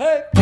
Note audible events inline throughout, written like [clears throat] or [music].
Hey,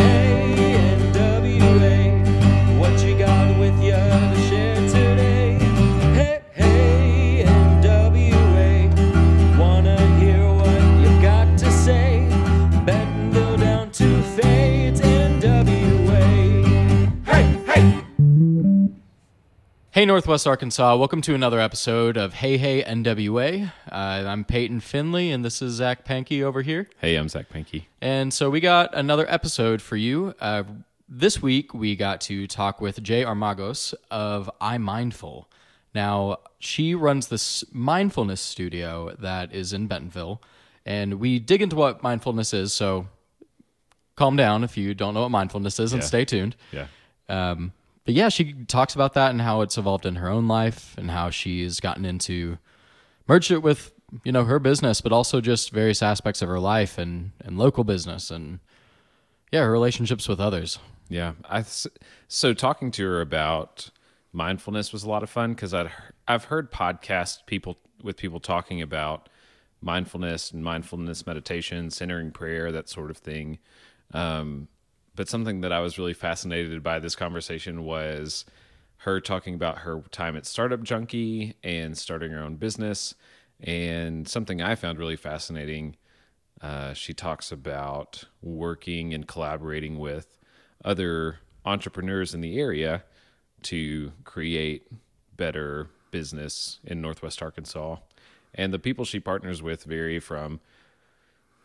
Hey, Northwest Arkansas. Welcome to another episode of Hey Hey NWA. Uh, I'm Peyton Finley, and this is Zac Pankey over here. Hey, I'm Zac Pankey. And so we got another episode for you. Uh, this week, we got to talk with Jay Amargos of i'mindful. Now, she runs this mindfulness studio that is in Bentonville, and we dig into what mindfulness is. So calm down if you don't know what mindfulness is and Yeah. stay tuned. Yeah. Um, but yeah, she talks about that and how it's evolved in her own life and how she's gotten into merged it with you know her business, but also just various aspects of her life and and local business and yeah, her relationships with others. Yeah. I so talking to her about mindfulness was a lot of fun because I'd I've heard podcast people with people talking about mindfulness and mindfulness meditation, centering prayer, that sort of thing. Um, but something that I was really fascinated by this conversation was her talking about her time at Startup Junkie and starting her own business. And something I found really fascinating Uh, she talks about working and collaborating with other entrepreneurs in the area to create better business in Northwest Arkansas. And the people she partners with vary from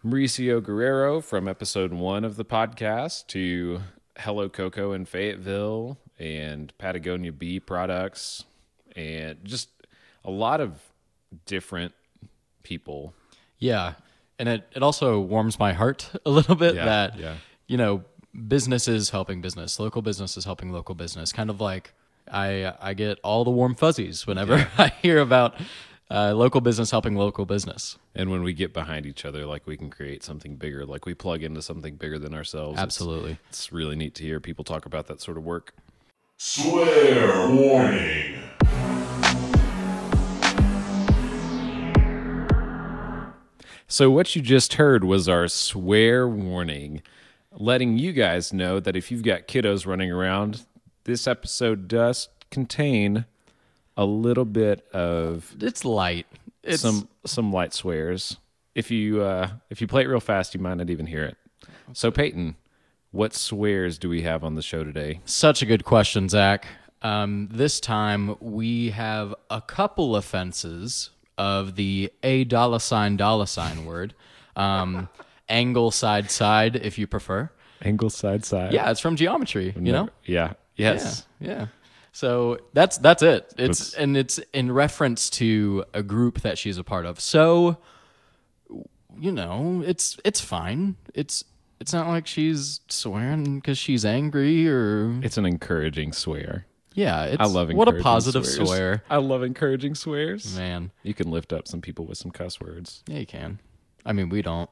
Mauricio Guerrero from episode one of the podcast to Hello Cocoa in Fayetteville and Patagonia Bee products and just a lot of different people Yeah. And it, it also warms my heart [laughs] a little bit Yeah, that, yeah. you know, businesses helping business, local businesses helping local business. Kind of like I I get all the warm fuzzies whenever [laughs] I hear about uh, local business helping local business. And when we get behind each other, like we can create something bigger, like we plug into something bigger than ourselves. It's- Absolutely. It's, really neat to hear people talk about that sort of work. Swear warning. So, what you just heard was our swear warning, letting you guys know that if you've got kiddos running around, this episode does contain a little bit of It's light. It's some some light swears. If you uh, if you play it real fast, you might not even hear it. So, Peyton, what swears do we have on the show today? Such a good question, Zac. Um, this time we have a couple offenses of the a dollar sign dollar sign word, um, [laughs] angle side side if you prefer. Angle side side. Yeah, it's from geometry. You know. Yeah. Yes. Yeah. Yeah. So that's that's it. It's That's- and it's in reference to a group that she's a part of. So you know, it's it's fine. It's it's not like she's swearing because she's angry or It's an encouraging swear. yeah. It's, I love what a encouraging positive swears. swear, I love encouraging swears. man. You can lift up some people with some cuss words. Yeah, you can. I mean, we don't.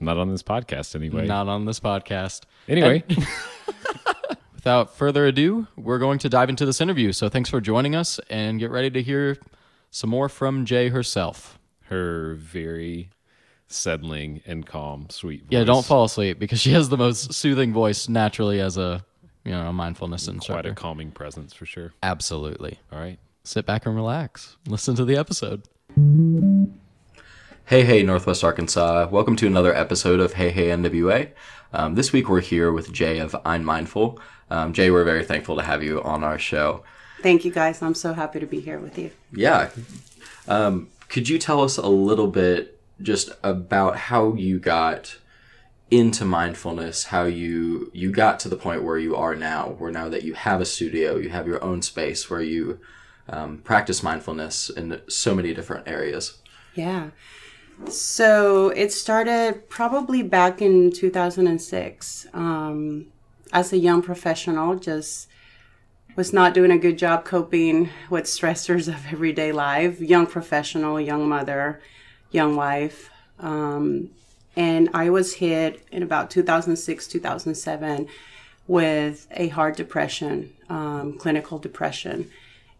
Not on this podcast anyway. Not on this podcast. Anyway, [laughs] Without further ado, we're going to dive into this interview. So thanks for joining us and get ready to hear some more from Jay herself. her very settling and calm, sweet voice. Yeah, don't fall asleep because she has the most soothing voice naturally as a you know a mindfulness Quite instructor. Quite a calming presence for sure. Absolutely. All right. Sit back and relax. Listen to the episode. Hey, hey, Northwest Arkansas. Welcome to another episode of Hey, Hey, NWA. Um, this week we're here with Jay of i'mindful. Um, Jay, we're very thankful to have you on our show. Thank you guys. I'm so happy to be here with you. Yeah. Um, could you tell us a little bit just about how you got into mindfulness, how you you got to the point where you are now, where now that you have a studio, you have your own space where you um, practice mindfulness in so many different areas. Yeah. So it started probably back in 2006. Um, as a young professional, just was not doing a good job coping with stressors of everyday life. Young professional, young mother, young wife. Um, and I was hit in about 2006, 2007 with a hard depression, um, clinical depression.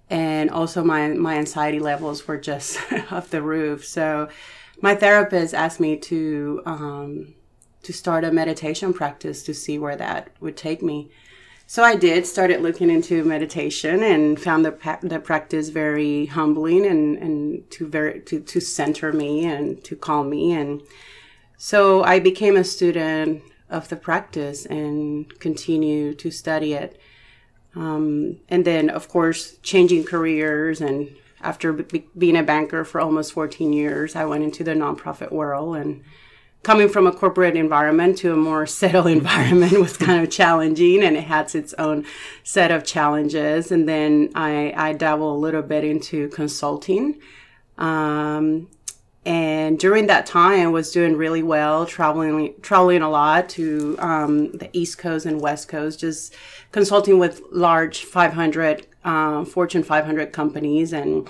And also my, my anxiety levels were just [laughs] off the roof. So my therapist asked me to um, to start a meditation practice to see where that would take me. So I did started looking into meditation and found the the practice very humbling and and to very to to center me and to calm me and so I became a student of the practice and continue to study it. Um, and then, of course, changing careers. And after be- being a banker for almost 14 years, I went into the nonprofit world. And coming from a corporate environment to a more [laughs] settled environment was kind of challenging and it has its own set of challenges. And then I, I dabble a little bit into consulting. Um, and during that time, I was doing really well, traveling traveling a lot to um, the East Coast and West Coast, just consulting with large 500 um, Fortune 500 companies, and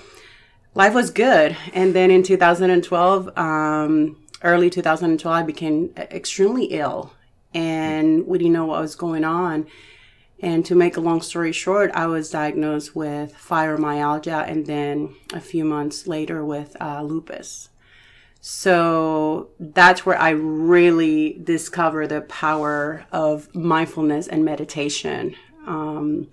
life was good. And then in 2012, um, early 2012, I became extremely ill, and we didn't know what was going on. And to make a long story short, I was diagnosed with fibromyalgia, and then a few months later with uh, lupus. So that's where I really discover the power of mindfulness and meditation. Um,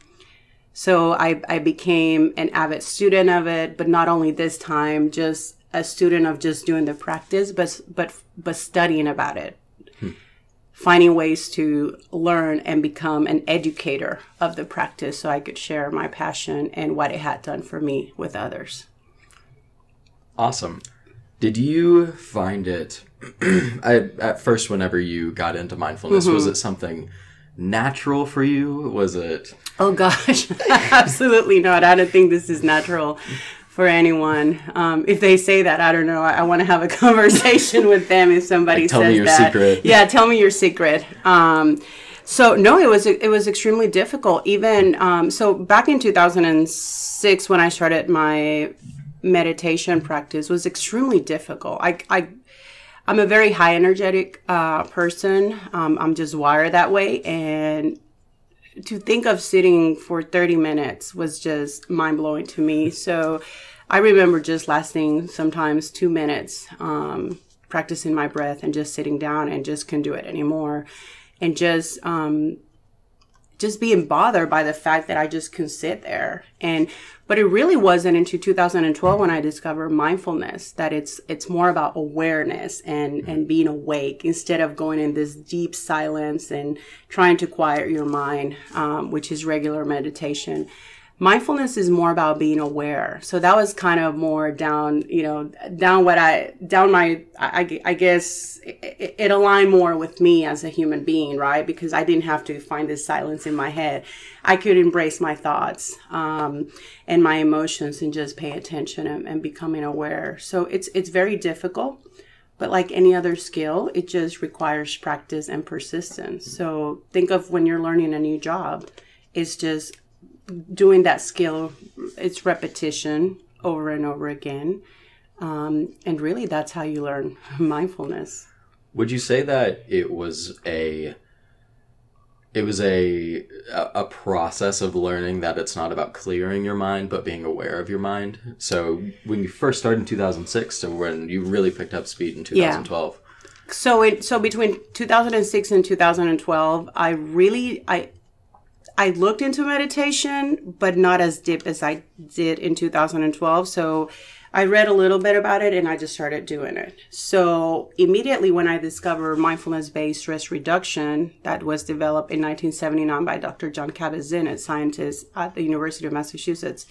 so I, I became an avid student of it, but not only this time, just a student of just doing the practice, but but but studying about it, finding ways to learn and become an educator of the practice, so I could share my passion and what it had done for me with others. Awesome. Did you find it [clears throat] I, at first whenever you got into mindfulness was Mm-hmm. it something natural for you? Was it Oh gosh, [laughs] absolutely not. I don't think this is natural for anyone. Um, if they say that, I don't know. I, I want to have a [laughs] conversation with them if somebody Like, tell says me your that. secret. Yeah, tell me your secret. Um, so no, it was it was extremely difficult. Even um, so, back in 2006 when I started my meditation practice was extremely difficult. I, I I'm a very high energetic uh, person. Um, I'm just wired that way, and to think of sitting for 30 minutes was just mind blowing to me. So I remember just lasting sometimes two minutes, um, practicing my breath and just sitting down and just couldn't do it anymore. And just, um, just being bothered by the fact that I just couldn't sit there. And, but it really wasn't until 2012 when I discovered mindfulness that it's, it's more about awareness and, and being awake instead of going in this deep silence and trying to quiet your mind, um, which is regular meditation. Mindfulness is more about being aware. So that was kind of more down, you know, down what I, down my, I, I guess it, it aligned more with me as a human being, right? Because I didn't have to find this silence in my head. I could embrace my thoughts um, and my emotions and just pay attention and, and becoming aware. So it's it's very difficult, but like any other skill, it just requires practice and persistence. So think of when you're learning a new job, it's just doing that skill. It's repetition over and over again. Um, and really, that's how you learn [laughs] mindfulness. Would you say that it was a it was a a process of learning that it's not about clearing your mind but being aware of your mind? So when you first started in 2006 to when you really picked up speed in 2012. so it so between 2006 and 2012 i really i i looked into meditation but not as deep as i did in 2012 so i read a little bit about it and i just started doing it so immediately when i discovered mindfulness based stress reduction that was developed in 1979 by dr jon kabat-zinn a scientist at the university of massachusetts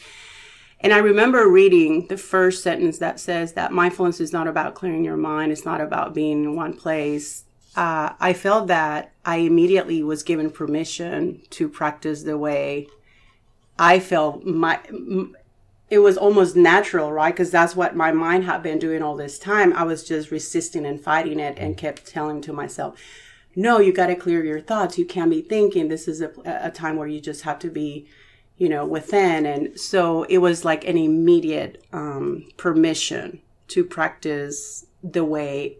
and I remember reading the first sentence that says that mindfulness is not about clearing your mind, it's not about being in one place. Uh, I felt that I immediately was given permission to practice the way I felt my. It was almost natural, right? Because that's what my mind had been doing all this time. I was just resisting and fighting it and kept telling to myself, no, you got to clear your thoughts. You can't be thinking. This is a, a time where you just have to be you know, within. And so it was like an immediate um, permission to practice the way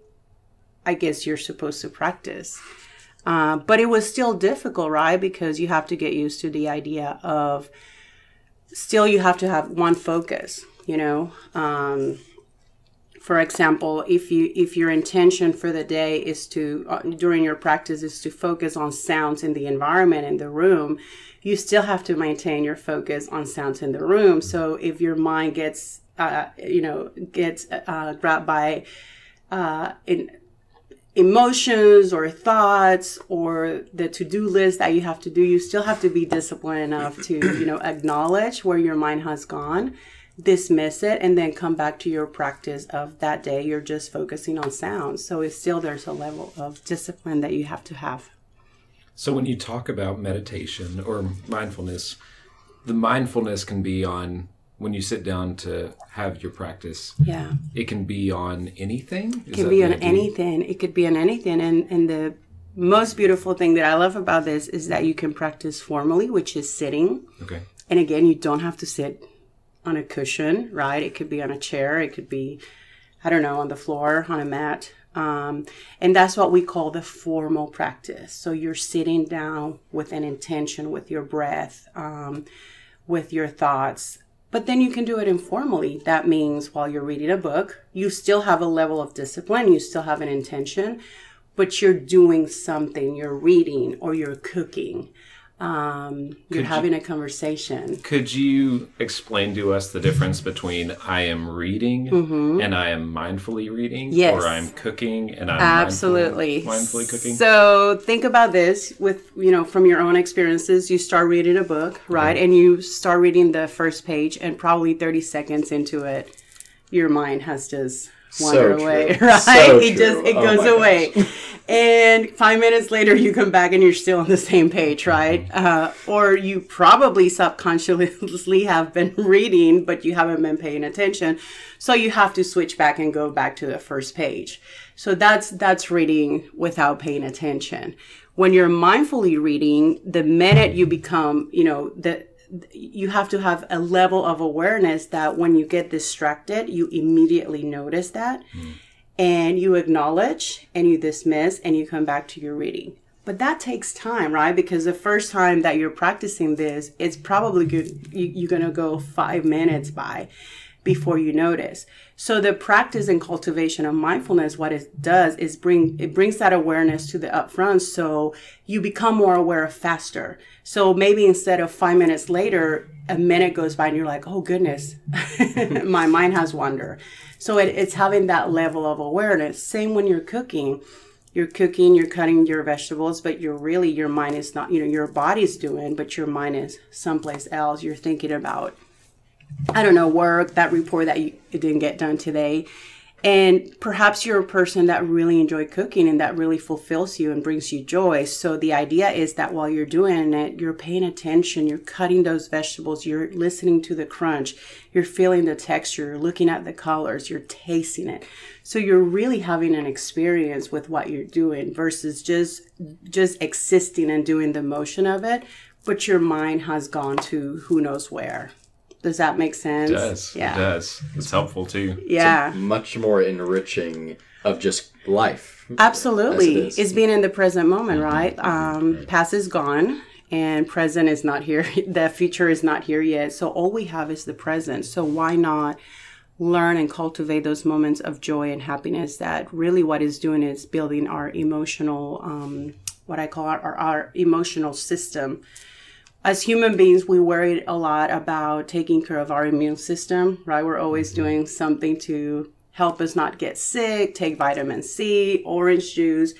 I guess you're supposed to practice. Uh, but it was still difficult, right? Because you have to get used to the idea of still you have to have one focus, you know. Um, for example, if you if your intention for the day is to uh, during your practice is to focus on sounds in the environment in the room, you still have to maintain your focus on sounds in the room. So if your mind gets uh, you know gets uh, grabbed by uh, in emotions or thoughts or the to-do list that you have to do you still have to be disciplined enough to you know acknowledge where your mind has gone dismiss it and then come back to your practice of that day. You're just focusing on sounds so it's still there's a level of discipline that you have to have. So when you talk about meditation or mindfulness, the mindfulness can be on when you sit down to have your practice. yeah It can be on anything. It can be on idea? anything it could be on anything and and the most beautiful thing that i love about this is that you can practice formally which is sitting Okay. And again, you don't have to sit on a cushion, right? It could be on a chair. It could be, I don't know, on the floor, on a mat. Um, and that's what we call the formal practice. So you're sitting down with an intention, with your breath, um, with your thoughts. But then you can do it informally. That means while you're reading a book, you still have a level of discipline, you still have an intention, but you're doing something. You're reading or you're cooking. Um, you're having a conversation. Could you explain to us the difference between I am reading and I am mindfully reading? Mm-hmm. Yes. Or I'm cooking and I'm Absolutely. mindful- mindfully cooking? So think about this with, you know, from your own experiences. You start reading a book, right? And you start reading the first page, and probably 30 seconds into it, your mind has just wandered true. away, [laughs] right? So it just, it Oh goes away. and five minutes later, you come back and you're still on the same page, right? Uh, or you probably subconsciously [laughs] have been reading, but you haven't been paying attention. So you have to switch back and go back to the first page. So that's that's reading without paying attention. When you're mindfully reading, the minute you become, you know, the you have to have a level of awareness that when you get distracted, you immediately notice that mm. and you acknowledge and you dismiss and you come back to your reading. But that takes time, right? Because the first time that you're practicing this, it's probably good. You, you're going to go five minutes by before you notice. So the practice and cultivation of mindfulness, what it does is bring, it brings that awareness to the upfront. So you become more aware of faster. So maybe instead of five minutes later, a minute goes by and you're like, oh goodness, [laughs] my mind has wandered. So it, it's having that level of awareness. Same when you're cooking. You're cooking, you're cutting your vegetables, but you're really, your mind is not, you know, your body's doing, but your mind is someplace else. You're thinking about I don't know, work, that report that you it didn't get done today. And perhaps you're a person that really enjoy cooking and that really fulfills you and brings you joy. So the idea is that while you're doing it, you're paying attention, you're cutting those vegetables, you're listening to the crunch, you're feeling the texture, you're looking at the colors, you're tasting it. So you're really having an experience with what you're doing versus just just existing and doing the motion of it, but your mind has gone to who knows where. Does that make sense? It does. Yeah. It does. It's helpful too. Yeah. much more enriching of just life. Absolutely. As it is. It's being in the present moment, right? Um, past is gone and present is not here. [laughs] the future is not here yet. So all we have is the present. So why not learn and cultivate those moments of joy and happiness that really what is doing is building our emotional, um, what I call our, our, our emotional system. As human beings, we worry a lot about taking care of our immune system, right? We're always doing something to help us not get sick, take vitamin C, orange juice.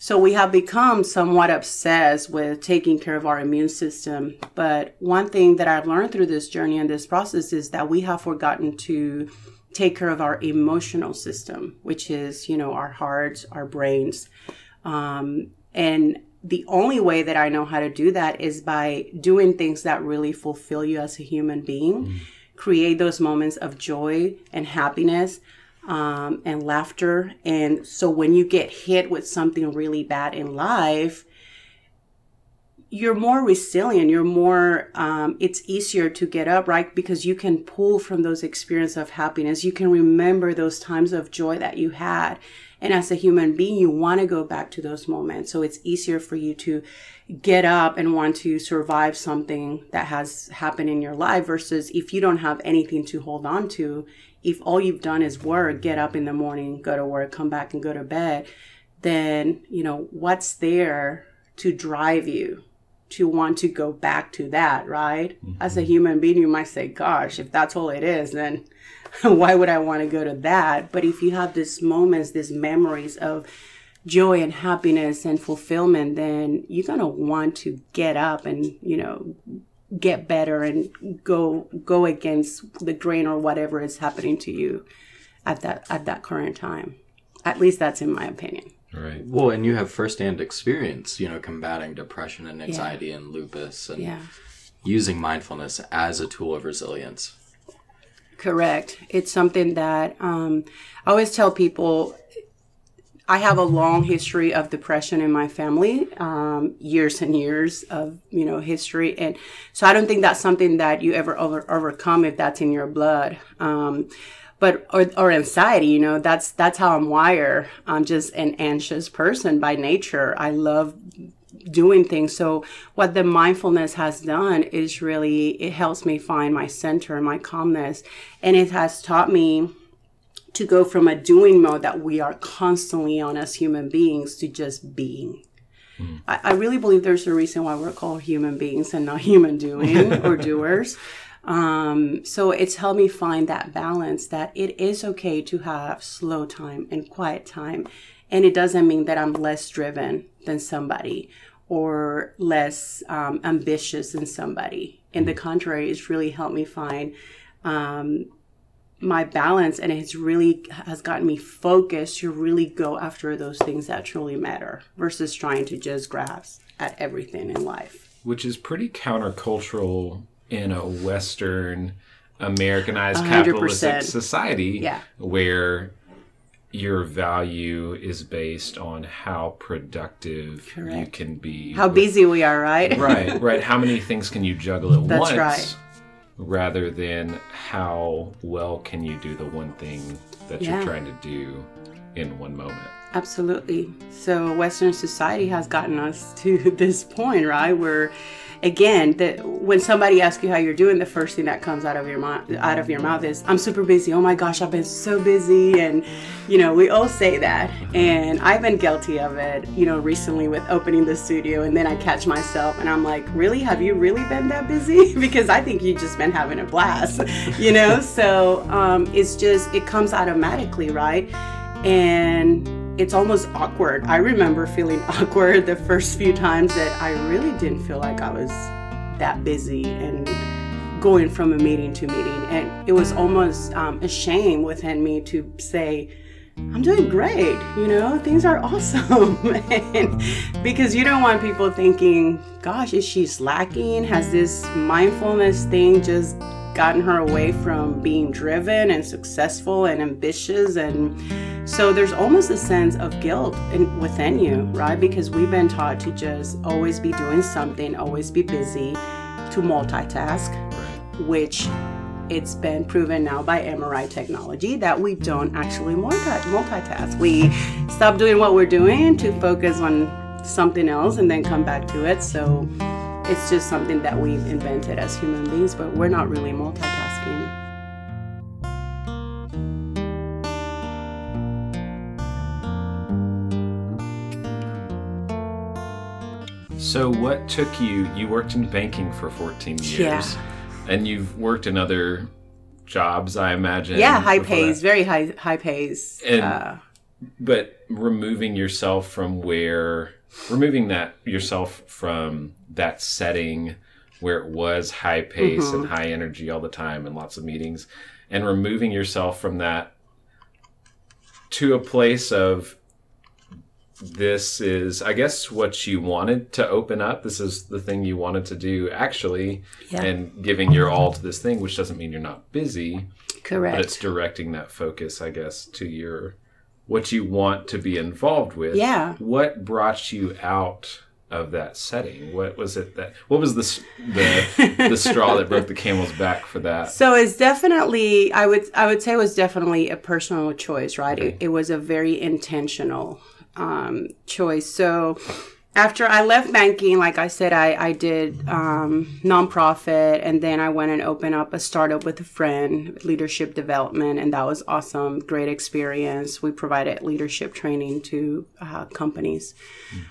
So we have become somewhat obsessed with taking care of our immune system. But one thing that I've learned through this journey and this process is that we have forgotten to take care of our emotional system, which is, you know, our hearts, our brains. Um, and the only way that I know how to do that is by doing things that really fulfill you as a human being, create those moments of joy and happiness um, and laughter. And so when you get hit with something really bad in life, you're more resilient. You're more um, it's easier to get up right? Because you can pull from those experiences of happiness. You can remember those times of joy that you had and as a human being you want to go back to those moments so it's easier for you to get up and want to survive something that has happened in your life versus if you don't have anything to hold on to if all you've done is work, get up in the morning, go to work, come back and go to bed, then, you know, what's there to drive you to want to go back to that, right? As a mm-hmm. human being, you might say, gosh, if that's all it is, then [laughs] why would I want to go to that? But if you have these moments, these memories of joy and happiness and fulfillment, then you're going to want to get up and, you know, get better and go go against the grain or whatever is happening to you at that at that current time. At least that's in my opinion. Right. Well, and you have firsthand experience, you know, combating depression and anxiety and lupus and Yeah. using mindfulness as a tool of resilience. Correct. It's something that um, I always tell people. I have a long history of depression in my family, um, years and years of you know history, and so I don't think that's something that you ever over, overcome if that's in your blood. Um, but or, or anxiety, you know, that's that's how I'm wired. I'm just an anxious person by nature. I love doing things. So what the mindfulness has done is really it helps me find my center, my calmness, and it has taught me to go from a doing mode that we are constantly on as human beings to just being. I, I really believe there's a reason why we're called human beings and not [laughs] human doing or [laughs] doers. Um, so it's helped me find that balance that it is okay to have slow time and quiet time. And it doesn't mean that I'm less driven than somebody or less um, ambitious than somebody. And the contrary, it's really helped me find um, my balance and it's really has gotten me focused to really go after those things that truly matter versus trying to just grasp at everything in life. Which is pretty countercultural in a Western Americanized A hundred capitalistic society Yeah. where your value is based on how productive you can be. How with- busy we are, right? right, [laughs] right. How many things can you juggle at That's once? right. Rather than how well can you do the one thing that Yeah. you're trying to do in one moment. Absolutely. So Western society has gotten us [laughs] to this point, right? Where, again, that when somebody asks you how you're doing, the first thing that comes out of your mouth out of your mouth is, "I'm super busy. Oh my gosh, I've been so busy." And you know, we all say that, and I've been guilty of it. You know, recently with opening the studio, and then I catch myself, and I'm like, "Really? Have you really been that busy?" [laughs] because I think you've just been having a blast. [laughs] You know, so um, it's just it comes automatically, right? and it's almost awkward. I remember feeling [laughs] awkward the first few times that I really didn't feel like I was that busy and going from a meeting to meeting. And it was almost um, a shame within me to say, I'm doing great, you know, things are [laughs] awesome. [laughs] and because you don't want people thinking, gosh, is she slacking? Has this mindfulness thing just gotten her away from being driven and successful and ambitious? And so there's almost a sense of guilt in, within you, right? Because we've been taught to just always be doing something, always be busy, to multitask which it's been proven now by MRI technology that we don't actually multi- multitask. We stop doing what we're doing to focus on something else and then come back to it. So it's just something that we've invented as human beings, but we're not really multitasking. So, what took you? You worked in banking for 14 years. Yeah. And you've worked in other jobs, I imagine. Yeah, high pays, that. very high high pays. And- uh, But removing yourself from where, removing that yourself from that setting where it was high pace and Mm-hmm. high energy all the time and lots of meetings, and removing yourself from that to a place of this is i guess what you wanted to open up this is the thing you wanted to do actually Yeah. and giving your all to this thing which doesn't mean you're not busy correct. but it's directing that focus i guess to your what you want to be involved with Yeah. what brought you out of that setting what was it that what was the the, [laughs] the straw that broke the camel's back for that So it's definitely I would I would say it was definitely a personal choice, right? It, it was a very intentional um, choice. So after I left banking, like I said, I, I did um, nonprofit and then I went and opened up a startup with a friend, leadership development, and that was awesome. Great experience. We provided leadership training to uh, companies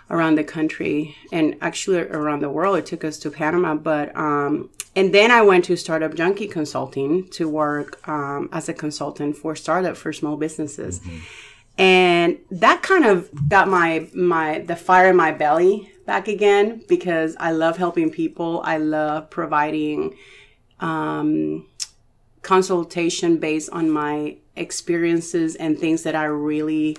around the country and actually around the world. It took us to Panama, but um, and then I went to Startup Junkie Consulting to work um, as a consultant for startup for small businesses and that kind of got my my the fire in my belly back again because I love helping people. I love providing um, consultation based on my experiences and things that I really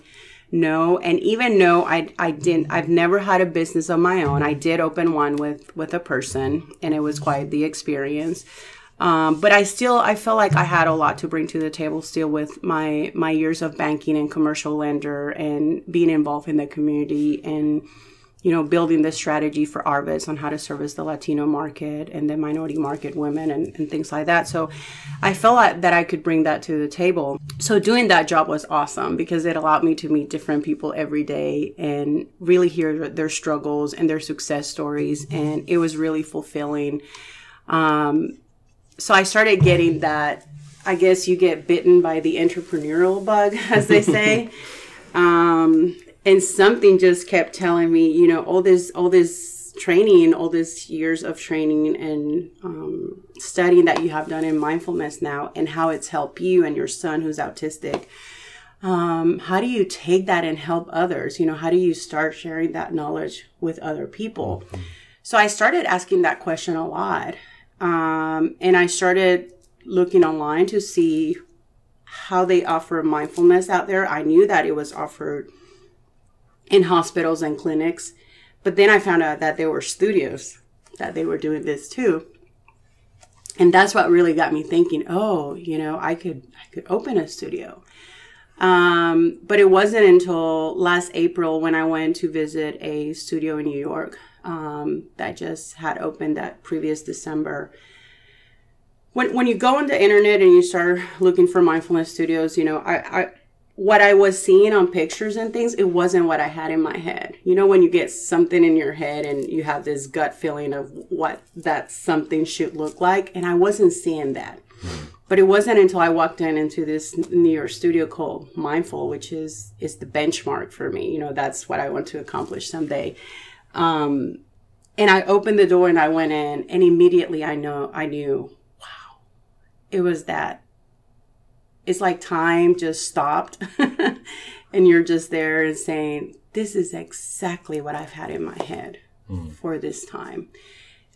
know. And even though I I didn't, I've never had a business of my own. I did open one with with a person, and it was quite the experience. Um, but I still I felt like I had a lot to bring to the table still with my my years of banking and commercial lender and being involved in the community and you know building this strategy for Arvest on how to service the Latino market and the minority market women and, and things like that. So I felt like that I could bring that to the table. So doing that job was awesome because it allowed me to meet different people every day and really hear their struggles and their success stories and it was really fulfilling. Um, so I started getting that. I guess you get bitten by the entrepreneurial bug, [laughs] as they say. [laughs] um, and something just kept telling me, you know, all this, all this training, all these years of training and um, studying that you have done in mindfulness now, and how it's helped you and your son who's autistic. Um, how do you take that and help others? You know, how do you start sharing that knowledge with other people? So I started asking that question a lot. Um, and I started looking online to see how they offer mindfulness out there. I knew that it was offered in hospitals and clinics, but then I found out that there were studios that they were doing this too. And that's what really got me thinking, oh, you know, I could I could open a studio. Um, but it wasn't until last April when I went to visit a studio in New York um, that just had opened that previous December. When, when you go on the internet and you start looking for mindfulness studios, you know, I, I what I was seeing on pictures and things, it wasn't what I had in my head. You know, when you get something in your head and you have this gut feeling of what that something should look like, and I wasn't seeing that. But it wasn't until I walked in into this New York studio called Mindful, which is is the benchmark for me. You know, that's what I want to accomplish someday. Um, and I opened the door and I went in, and immediately I know I knew, wow, it was that. It's like time just stopped, [laughs] and you're just there and saying, "This is exactly what I've had in my head for this time."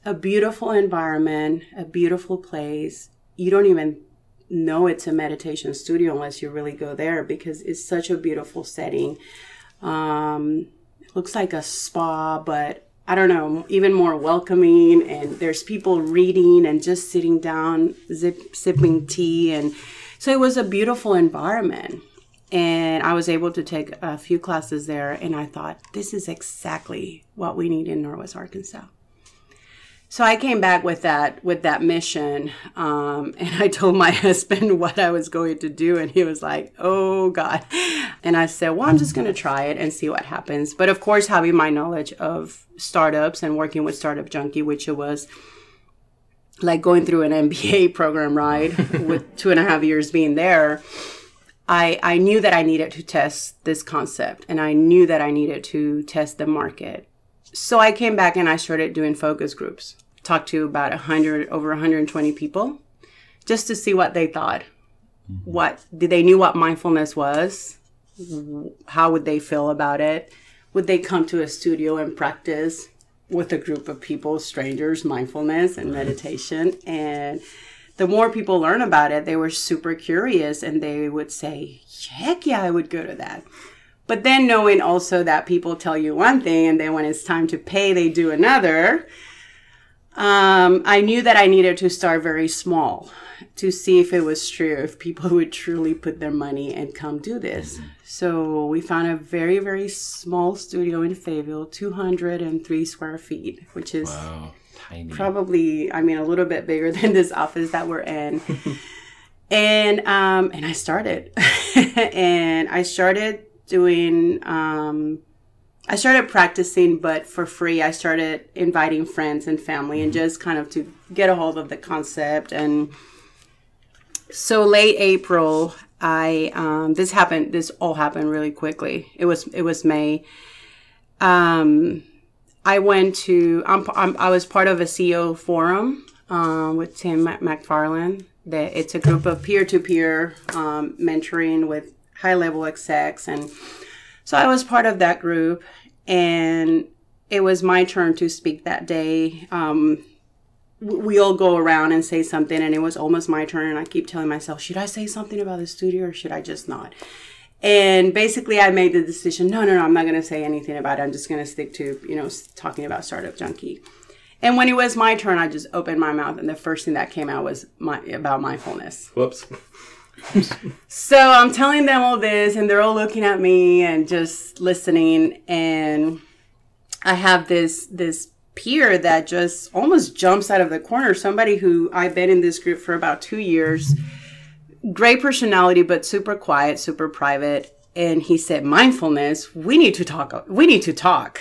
A beautiful environment, a beautiful place. You don't even know it's a meditation studio unless you really go there because it's such a beautiful setting. Um, looks like a spa, but I don't know, even more welcoming. And there's people reading and just sitting down, zip, sipping tea. And so it was a beautiful environment. And I was able to take a few classes there. And I thought, this is exactly what we need in Northwest Arkansas. So I came back with that with that mission, um, [laughs] and I told my [laughs] husband what I was going to do, and he was like, "Oh God!" And I said, "Well, I'm just going to try it and see what happens." But of course, having my knowledge of startups and working with Startup Junkie, which it was like going through an [laughs] MBA program, right? with two and a half years being there, I I knew that I needed to test this concept, and I knew that I needed to test the market. So I came back and I started doing focus groups talked to about 100 over 120 people just to see what they thought. Mm-hmm. What did they knew what mindfulness was? How would they feel about it? Would they come to a studio and practice with a group of people strangers mindfulness and meditation? And the more people learn about it they were super curious and they would say heck yeah i would go to that. But then knowing also that people tell you one thing and then when it's time to pay they do another um, I knew that I needed to start very small to see if it was true, if people [laughs] would truly put their money and come do this. So we found a very, very small studio in Fayetteville, 203 square feet, which is Wow. Tiny. probably, I mean, a little bit bigger [laughs] than this office that we're in. [laughs] and um, and I started, and I started doing um, I started practicing, but for free. I started inviting friends and family and just kind of to get a hold of the concept. And so late April, I um, this happened. This all happened really quickly. It was it was May. Um, I went to. I'm, I'm, I was part of a CEO forum um, with Tim McFarland. That it's a group of peer to peer mentoring with high level execs and so I was part of that group, and it was my turn to speak that day. Um, we all go around and say something, and it was almost my turn. And I keep telling myself, should I say something about the studio or should I just not? And basically, I made the decision no, no, no, I'm not going to say anything about it. I'm just going to stick to, you know, talking about Startup Junkie. And when it was my turn, I just opened my mouth, and the first thing that came out was my, about mindfulness. Whoops. [laughs] So I'm telling them all this, and they're all looking at me and just listening. And I have this this peer that just almost jumps out of the corner. Somebody who I've been in this group for about two years. Great personality, but super quiet, super private. And he said, "Mindfulness. We need to talk. We need to talk."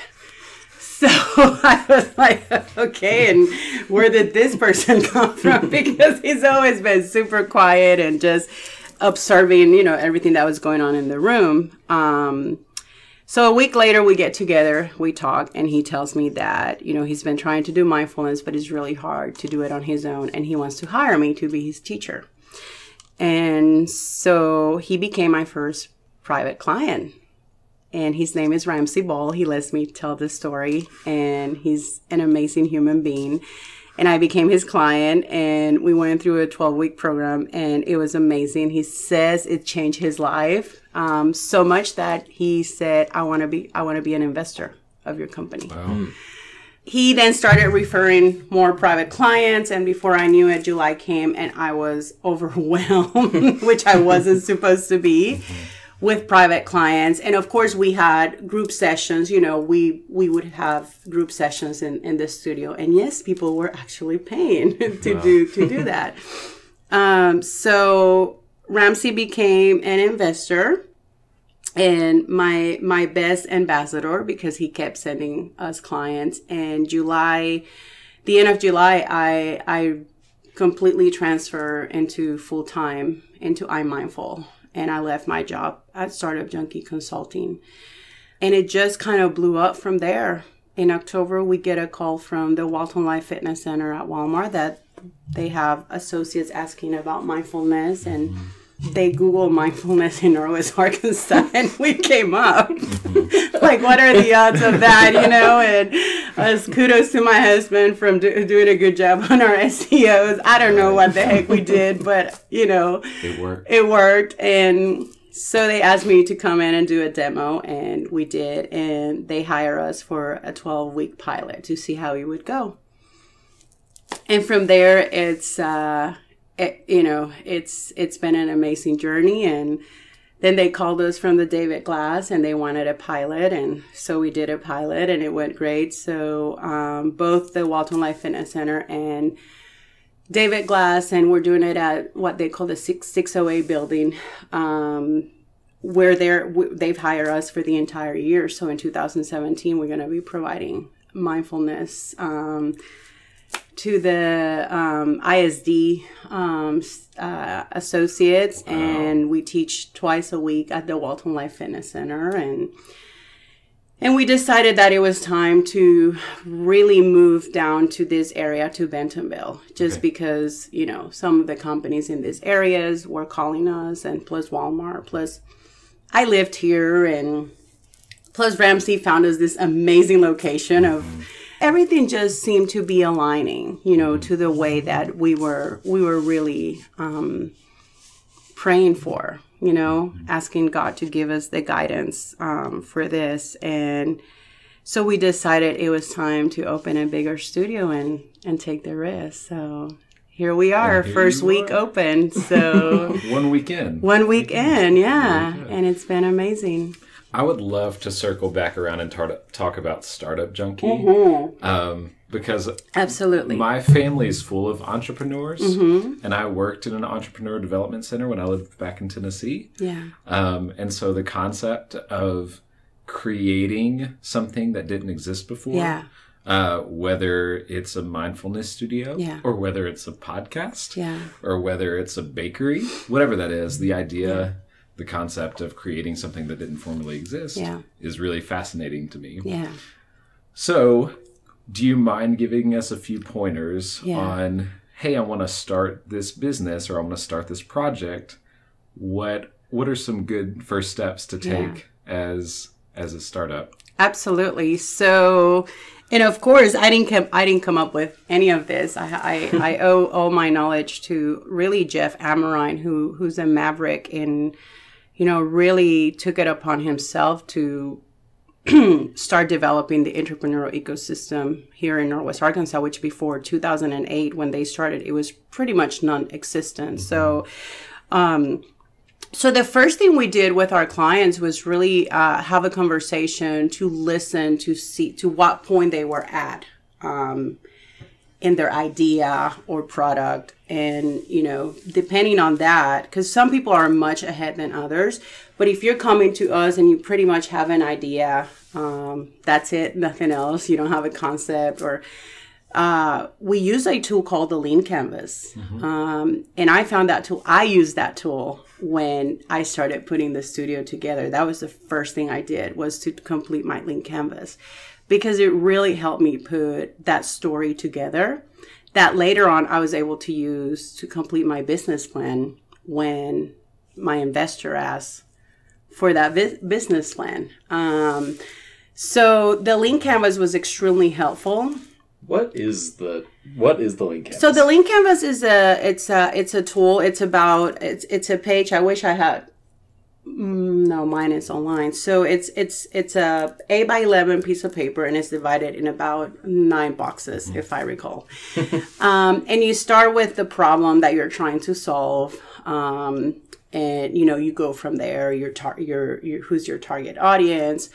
So [laughs] I was like, okay, and where did this person [laughs] come from? [laughs] Because he's always been super quiet and just observing, you know, everything that was going on in the room. Um, so a week later, we get together, we talk, and he tells me that, you know, he's been trying to do mindfulness, but it's really hard to do it on his own, and he wants to hire me to be his teacher. And so he became my first private client and his name is Ramsey Ball. He lets me tell the story, and he's an amazing human being. And I became his client, and we went through a 12 week program, and it was amazing. He says it changed his life um, so much that he said, "I want to be, I want to be an investor of your company." He then started referring more private clients, and before I knew it, July came, and I was [laughs] overwhelmed, [laughs] which I wasn't supposed to be with private clients. And of course we had group sessions. You know we we would have group sessions in in the studio. And yes people were actually paying [laughs] to do to do that. Um so ramsey became an investor and my my best ambassador because he kept sending us clients. And july the end of july i i completely transfer into full time into i'mindful and I left my job at Startup Junkie Consulting. And it just kind of blew up from there. In October, we get a call from the Walton Life Fitness Center at Walmart that they have associates asking about mindfulness and mm-hmm. They Google mindfulness in Norwest, Arkansas, and we came up. like, what are the odds of that, you know? And as kudos to my husband from do- doing a good job on our SEOs. I don't know what the heck we did, but, you know, It worked. it worked and so they asked me to come in and do a demo and we did and they hire us for a 12 week pilot to see how we would go and from there it's uh it, you know it's it's been an amazing journey and then they called us from the david glass and they wanted a pilot and so we did a pilot and it went great so um, both the walton life fitness center and David Glass, and we're doing it at what they call the six six oh eight building, um, where they're they've hired us for the entire year. So in 2017, we're going to be providing mindfulness um, to the um, ISD um, uh, associates, and we teach twice a week at the Walton Life Fitness Center, and and we decided that it was time to really move down to this area to Bentonville, just because, you know, some of the companies in these areas were calling us, and plus Walmart, plus I lived here, and plus Ramsey found us this amazing location of everything just seemed to be aligning, you know, to the way that we were we were really um, praying for, you know, asking God to give us the guidance um, for this. And so we decided it was time to open a bigger studio and, and take the risk. So here we are, here first week are. open. [laughs] So One weekend. one week in, yeah. And it's been amazing. I would love to circle back around and tar- talk about Startup Junkie. Mm-hmm. Um, because Absolutely. my family is full of entrepreneurs, Mm-hmm. and I worked in an entrepreneur development center when I lived back in Tennessee. yeah. Um, and so the concept of creating something that didn't exist before. Yeah. Uh, whether it's a mindfulness studio Yeah. or whether it's a podcast Yeah. or whether it's a bakery, whatever that is, the idea, the concept of creating something that didn't formerly exist Yeah. is really fascinating to me. Yeah. So, do you mind giving us a few pointers Yeah. on, hey, I want to start this business or I want to start this project? What what are some good first steps to take as as a startup? Absolutely. So, and of course, I didn't come. I didn't come up with any of this. I I, I [laughs] owe all my knowledge to really Jeff Amerine, who who's a maverick and you know really took it upon himself to [clears throat] start developing the entrepreneurial ecosystem here in Northwest Arkansas. Which before 2008, when they started, it was pretty much non-existent. So. Um, so the first thing we did with our clients was really uh, have a conversation to listen to see to what point they were at um, in their idea or product, and you know depending on that, because some people are much ahead than others. But if you're coming to us and you pretty much have an idea, um, that's it, nothing else. You don't have a concept or uh, we use a tool called the Lean Canvas. Um, and I found that tool, I used that tool when I started putting the studio together. That was the first thing I did was to complete my Lean Canvas because it really helped me put that story together that later on I was able to use to complete my business plan when my investor asked for that vi- business plan. Um, so the Lean Canvas was extremely helpful. What is the what is the link? Canvas? So the Lean Canvas is a it's a it's a tool. It's about it's it's a page. I wish I had. Mm, No, mine is online. So it's it's it's a eight by eleven piece of paper, and it's divided in about nine boxes, if I recall. [laughs] um, and you start with the problem that you're trying to solve, um, and you know you go from there. Your tar- your, your who's your target audience,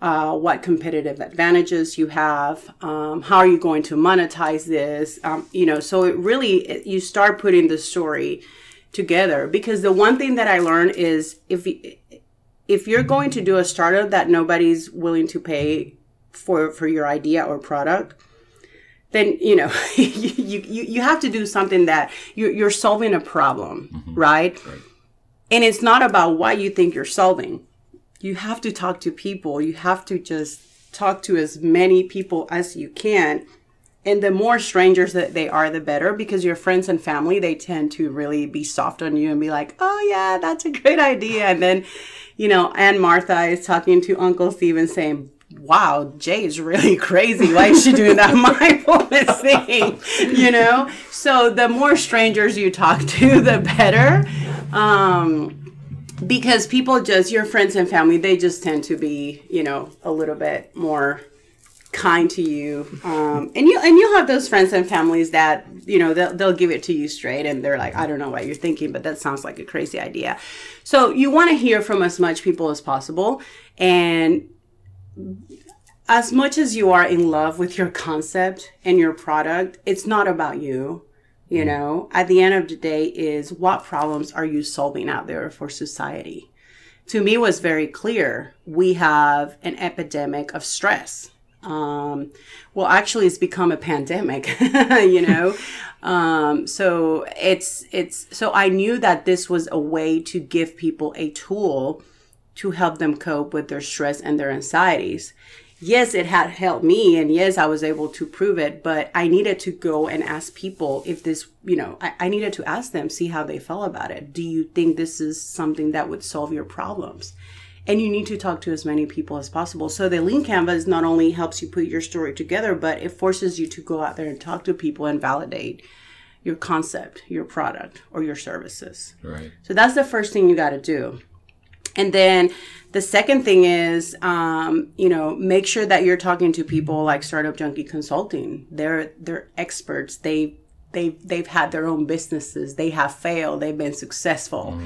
uh, what competitive advantages you have, um, how are you going to monetize this? Um, you know, so it really it, you start putting the story together because the one thing that I learned is if you, if you're going to do a startup that nobody's willing to pay for for your idea or product, then you know [laughs] you, you you have to do something that you're, you're solving a problem, mm-hmm. right? And it's not about what you think you're solving. You have to talk to people. You have to just talk to as many people as you can. And the more strangers that they are, the better because your friends and family, they tend to really be soft on you and be like, oh, yeah, that's a great idea. And then, you know, Aunt Martha is talking to Uncle steven saying, wow, Jay is really [laughs] crazy. Why is she doing that [laughs] mindfulness thing? You know? So the more strangers you talk to, [laughs] the better. Um, because people just, your friends and family, they just tend to be, you know, a little bit more kind to you um, and you and you'll have those friends and families that you know they'll, they'll give it to you straight and they're like i don't know what you're thinking but that sounds like a crazy idea. So you want to hear from as much people as possible and as much as you are in love with your concept and your product it's not about you you know? At the end of the day is what problems are you solving out there for society? To me was very clear we have an epidemic of stress um, well actually it's become a pandemic [laughs] you know? Um, so it's it's so i knew that this was a way to give people a tool to help them cope with their stress and their anxieties. Yes it had helped me and yes i was able to prove it but i needed to go and ask people if this you know I, I needed to ask them see how they felt about it. Do you think this is something that would solve your problems and you need to talk to as many people as possible. So the Lean Canvas not only helps you put your story together, but it forces you to go out there and talk to people and validate your concept, your product, or your services. Right. So that's the first thing you got to do. And then the second thing is, um, you know, make sure that you're talking to people like Startup Junkie Consulting. They're they're experts. They they they've had their own businesses. They have failed. They've been successful.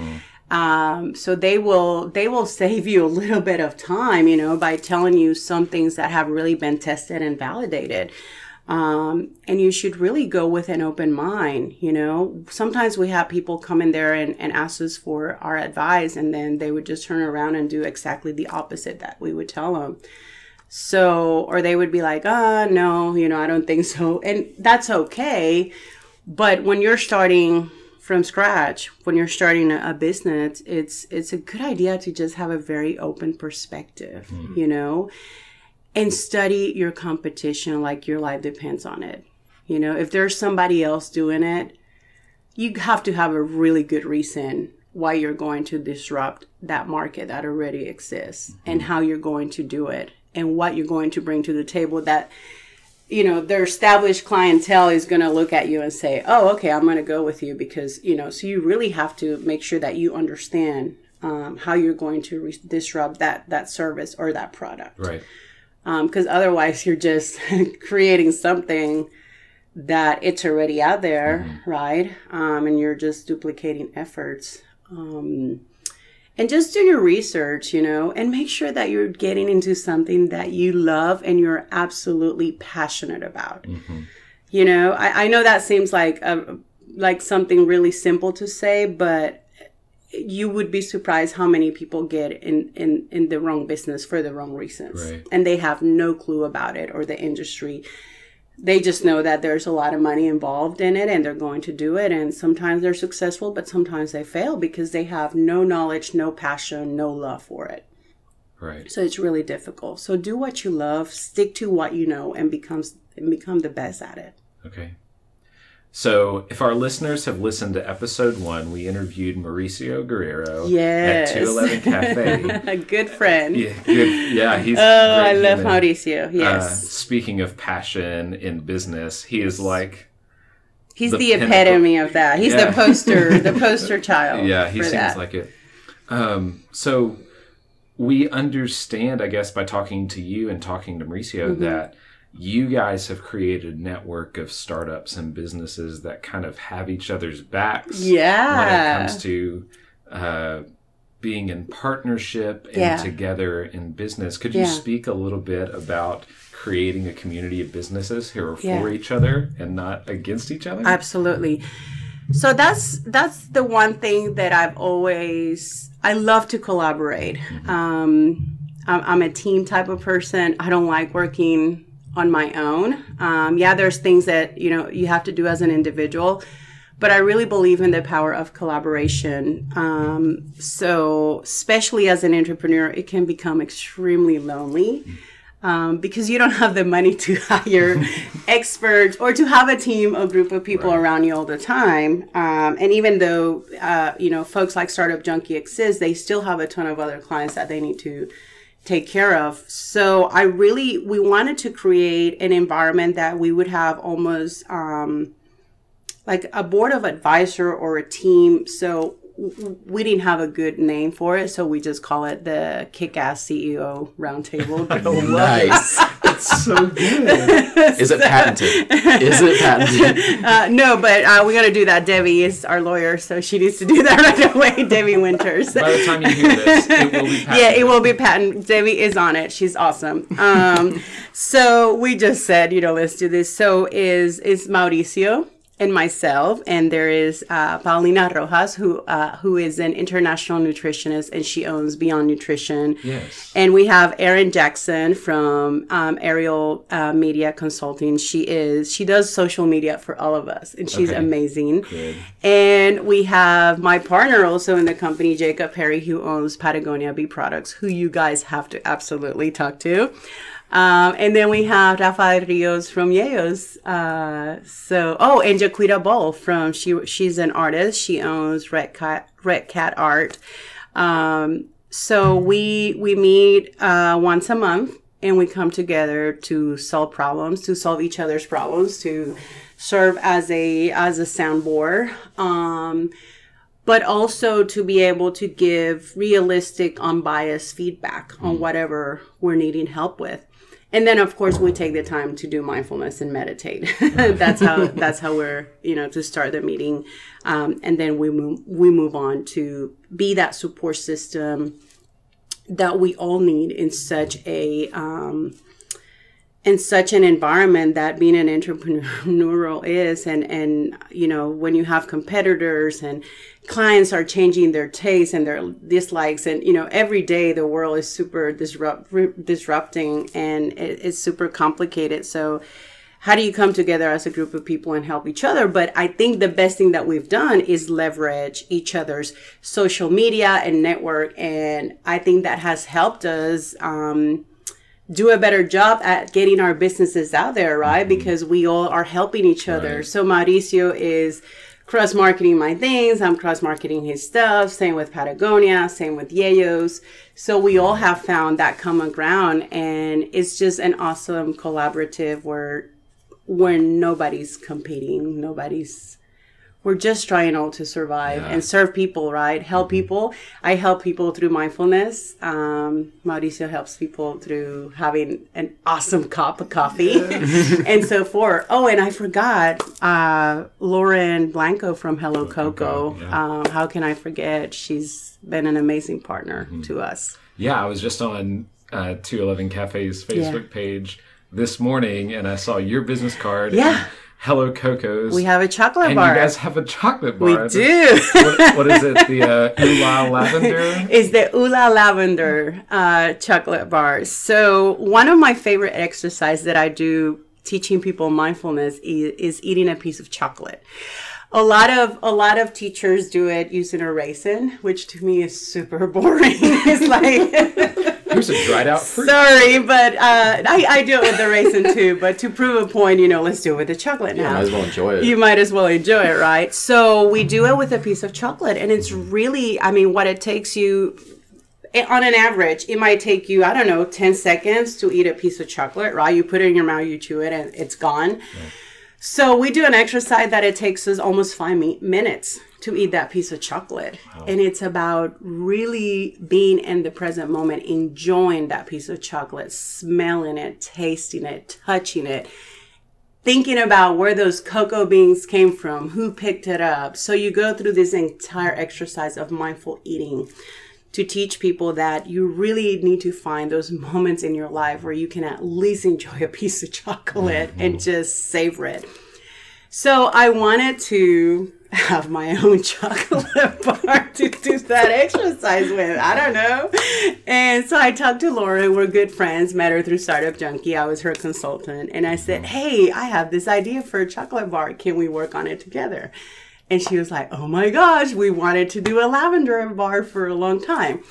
Um, so they will they will save you a little bit of time, you know, by telling you some things that have really been tested and validated. Um, and you should really go with an open mind. You know, sometimes we have people come in there and, and ask us for our advice, and then they would just turn around and do exactly the opposite that we would tell them. So, or they would be like, ah, no, you know, I don't think so. And that's okay. But when you're starting from scratch, when you're starting a, business, it's it's a good idea to just have a very open perspective, mm-hmm. you know, and study your competition like your life depends on it. You know, if there's somebody else doing it, you have to have a really good reason why you're going to disrupt that market that already exists and mm-hmm. how you're going to do it and what you're going to bring to the table that you know their established clientele is going to look at you and say oh okay i'm going to go with you because you know so you really have to make sure that you understand um, how you're going to re- disrupt that that service or that product. Right. because otherwise you're just [laughs] creating something that it's already out there right? Um, and you're just duplicating efforts. Um, and just do your research you know and make sure that you're getting into something that you love and you're absolutely passionate about mm-hmm. you know I, I know that seems like a, like something really simple to say but you would be surprised how many people get in, in, in the wrong business for the wrong reasons. Right. And they have no clue about it or the industry. They just know that there's a lot of money involved in it and they're going to do it. And sometimes they're successful, but sometimes they fail because they have no knowledge, no passion, no love for it. Right. So it's really difficult. So do what you love, stick to what you know, and becomes and become the best at it. Okay. So, if our listeners have listened to episode one, we interviewed Mauricio Guerrero Yes. at 211 Cafe. [laughs] a good friend. yeah, good. Yeah, he's. Oh, I love human. Mauricio. Uh, Yes. speaking of passion in business, he is like, He's the the, epitome of that. He's Yeah. the poster, [laughs] the poster child. yeah, he seems that. like it. Um, so we understand, I guess, by talking to you and talking to Mauricio, Mm-hmm. that you guys have created a network of startups and businesses that kind of have each other's backs yeah. when it comes to uh, being in partnership and Yeah. together in business. Could you Yeah. speak a little bit about creating a community of businesses who are for each other and not against each other? Absolutely. So that's that's the one thing that I've always I love to collaborate. Um, I'm, I'm a team type of person. I don't like working on my own. Um, yeah, there's things that you know you have to do as an individual, but I really believe in the power of collaboration. Um, so, especially as an entrepreneur, it can become extremely lonely um, because you don't have the money to [laughs] hire experts or to have a team, a group of people around you all the time. Um, and even though, uh, you know, folks like Startup Junkie exist, they still have a ton of other clients that they need to take care of. So I really, we wanted to create an environment that we would have almost, um, like a board of advisor or a team. So we didn't have a good name for it, so we just call it the Kick-Ass CEO Roundtable. [laughs] Nice. [laughs] It's so good. Is it patented? Is it patented? [laughs] uh, no, but uh, we got to do that. Debbie is our lawyer, so she needs to do [laughs] that right away. Debbie Winters. By the time you hear this, it will be [laughs] yeah, it will be patent. Debbie is on it. She's awesome. Um, so we just said, you know, let's do this. So is is Mauricio and myself, and there is uh, Paulina Rojas, who uh, who is an international nutritionist, and she owns Beyond Nutrition. Yes. And we have Erin Jackson from um, Ariel uh, Media Consulting. She is she does social media for all of us, and she's Okay. amazing. Good. And we have my partner also in the company, Jacob Perry, who owns Patagonia Bee Products, who you guys have to absolutely talk to. Um, and then we have Rafael Rios from Yeyos. Uh, so, oh, and Jaquita Ball from she she's an artist. She owns Red Cat Red Cat Art. Um, so we we meet uh, once a month and we come together to solve problems, to solve each other's problems, to serve as a as a soundboard. Um, but also to be able to give realistic, unbiased feedback on whatever we're needing help with. And then, of course, we take the time to do mindfulness and meditate. [laughs] that's how [laughs] that's how we're you know to start the meeting, um, and then we move we move on to be that support system that we all need in such a um, in such an environment that being an entrepreneurial is and and you know when you have competitors and clients are changing their tastes and their dislikes and you know every day the world is super disrupt disrupting and it, it's super complicated. So how do you come together as a group of people and help each other? But i think the best thing that we've done is leverage each other's social media and network and i think that has helped us um, do a better job at getting our businesses out there, right? Mm-hmm. Because we all are helping each other. Right. So Mauricio is cross marketing my things. I'm cross marketing his stuff. Same with Patagonia. Same with Yayos. So we all have found that common ground, and it's just an awesome collaborative where where nobody's competing, nobody's we're just trying all to survive and serve people, right? Help people. I help people through mindfulness. Um, Mauricio helps people through having an awesome [laughs] cup of coffee [laughs] and so forth. Oh, and I forgot uh, Lauren Blanco from Hello Cocoa. Um, how can I forget? She's been an amazing partner to us. Yeah, I was just on uh, 211 Cafe's Facebook page this morning and I saw your business card. Yeah. and Hello Cocoa's. We have a chocolate and bar. you guys have a chocolate bar. we do. what, what is it? The uh, [laughs] Ula Lavender? is the Ula Lavender uh, chocolate bar. So one of my favorite exercises that I do teaching people mindfulness is, is eating a piece of chocolate. A lot of a lot of teachers do it using a raisin, which to me is super [laughs] boring. it's like [laughs] Here's a dried out fruit. sorry, but uh, I, I do it with the raisin too. But to prove a point, you know, let's do it with the chocolate now You Might as well enjoy it. you might as well enjoy it, right? So we do it with a piece of chocolate, and it's really, I mean, what it takes you eh, on an average, it might take you, I don't know, 10 seconds to eat a piece of chocolate, right? You put it in your mouth, you chew it, and it's gone. So we do an exercise that it takes us almost five mi- minutes to eat that piece of chocolate. And it's about really being in the present moment, enjoying that piece of chocolate, smelling it, tasting it, touching it, thinking about where those cocoa beans came from, who picked it up. So you go through this entire exercise of mindful eating to teach people that you really need to find those [laughs] moments in your life where you can at least enjoy a piece of chocolate and mm-hmm. just savor it. So I wanted to have my [laughs] own chocolate [laughs] bar to do that exercise with. I don't know. And so I talked to Laura. We're good friends. Met her through Startup Junkie. I was her consultant. And I said, mm-hmm. Hey, I have this idea for a chocolate bar. Can we work on it together? And she was like, Oh my gosh, we wanted to do a lavender bar for a long time.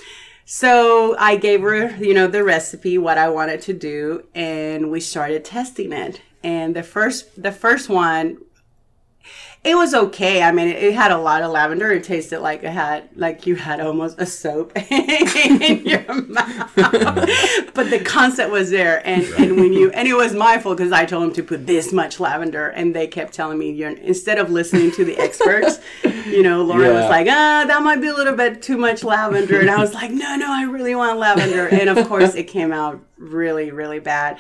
So I gave her, you know, the recipe, what I wanted to do, and we started testing it. And the first, the first one, it was okay. I mean, it, it had a lot of lavender. It tasted like it had, like you had almost a soap [laughs] in your mouth. but the concept was there, and and when you and it was my fault because I told them to put this much lavender, and they kept telling me, you're instead of listening to the experts, [laughs] you know, Laura was like, ah, that might be a little bit too much lavender, and I was like, no, no, I really want lavender, and of course, it came out really, really bad.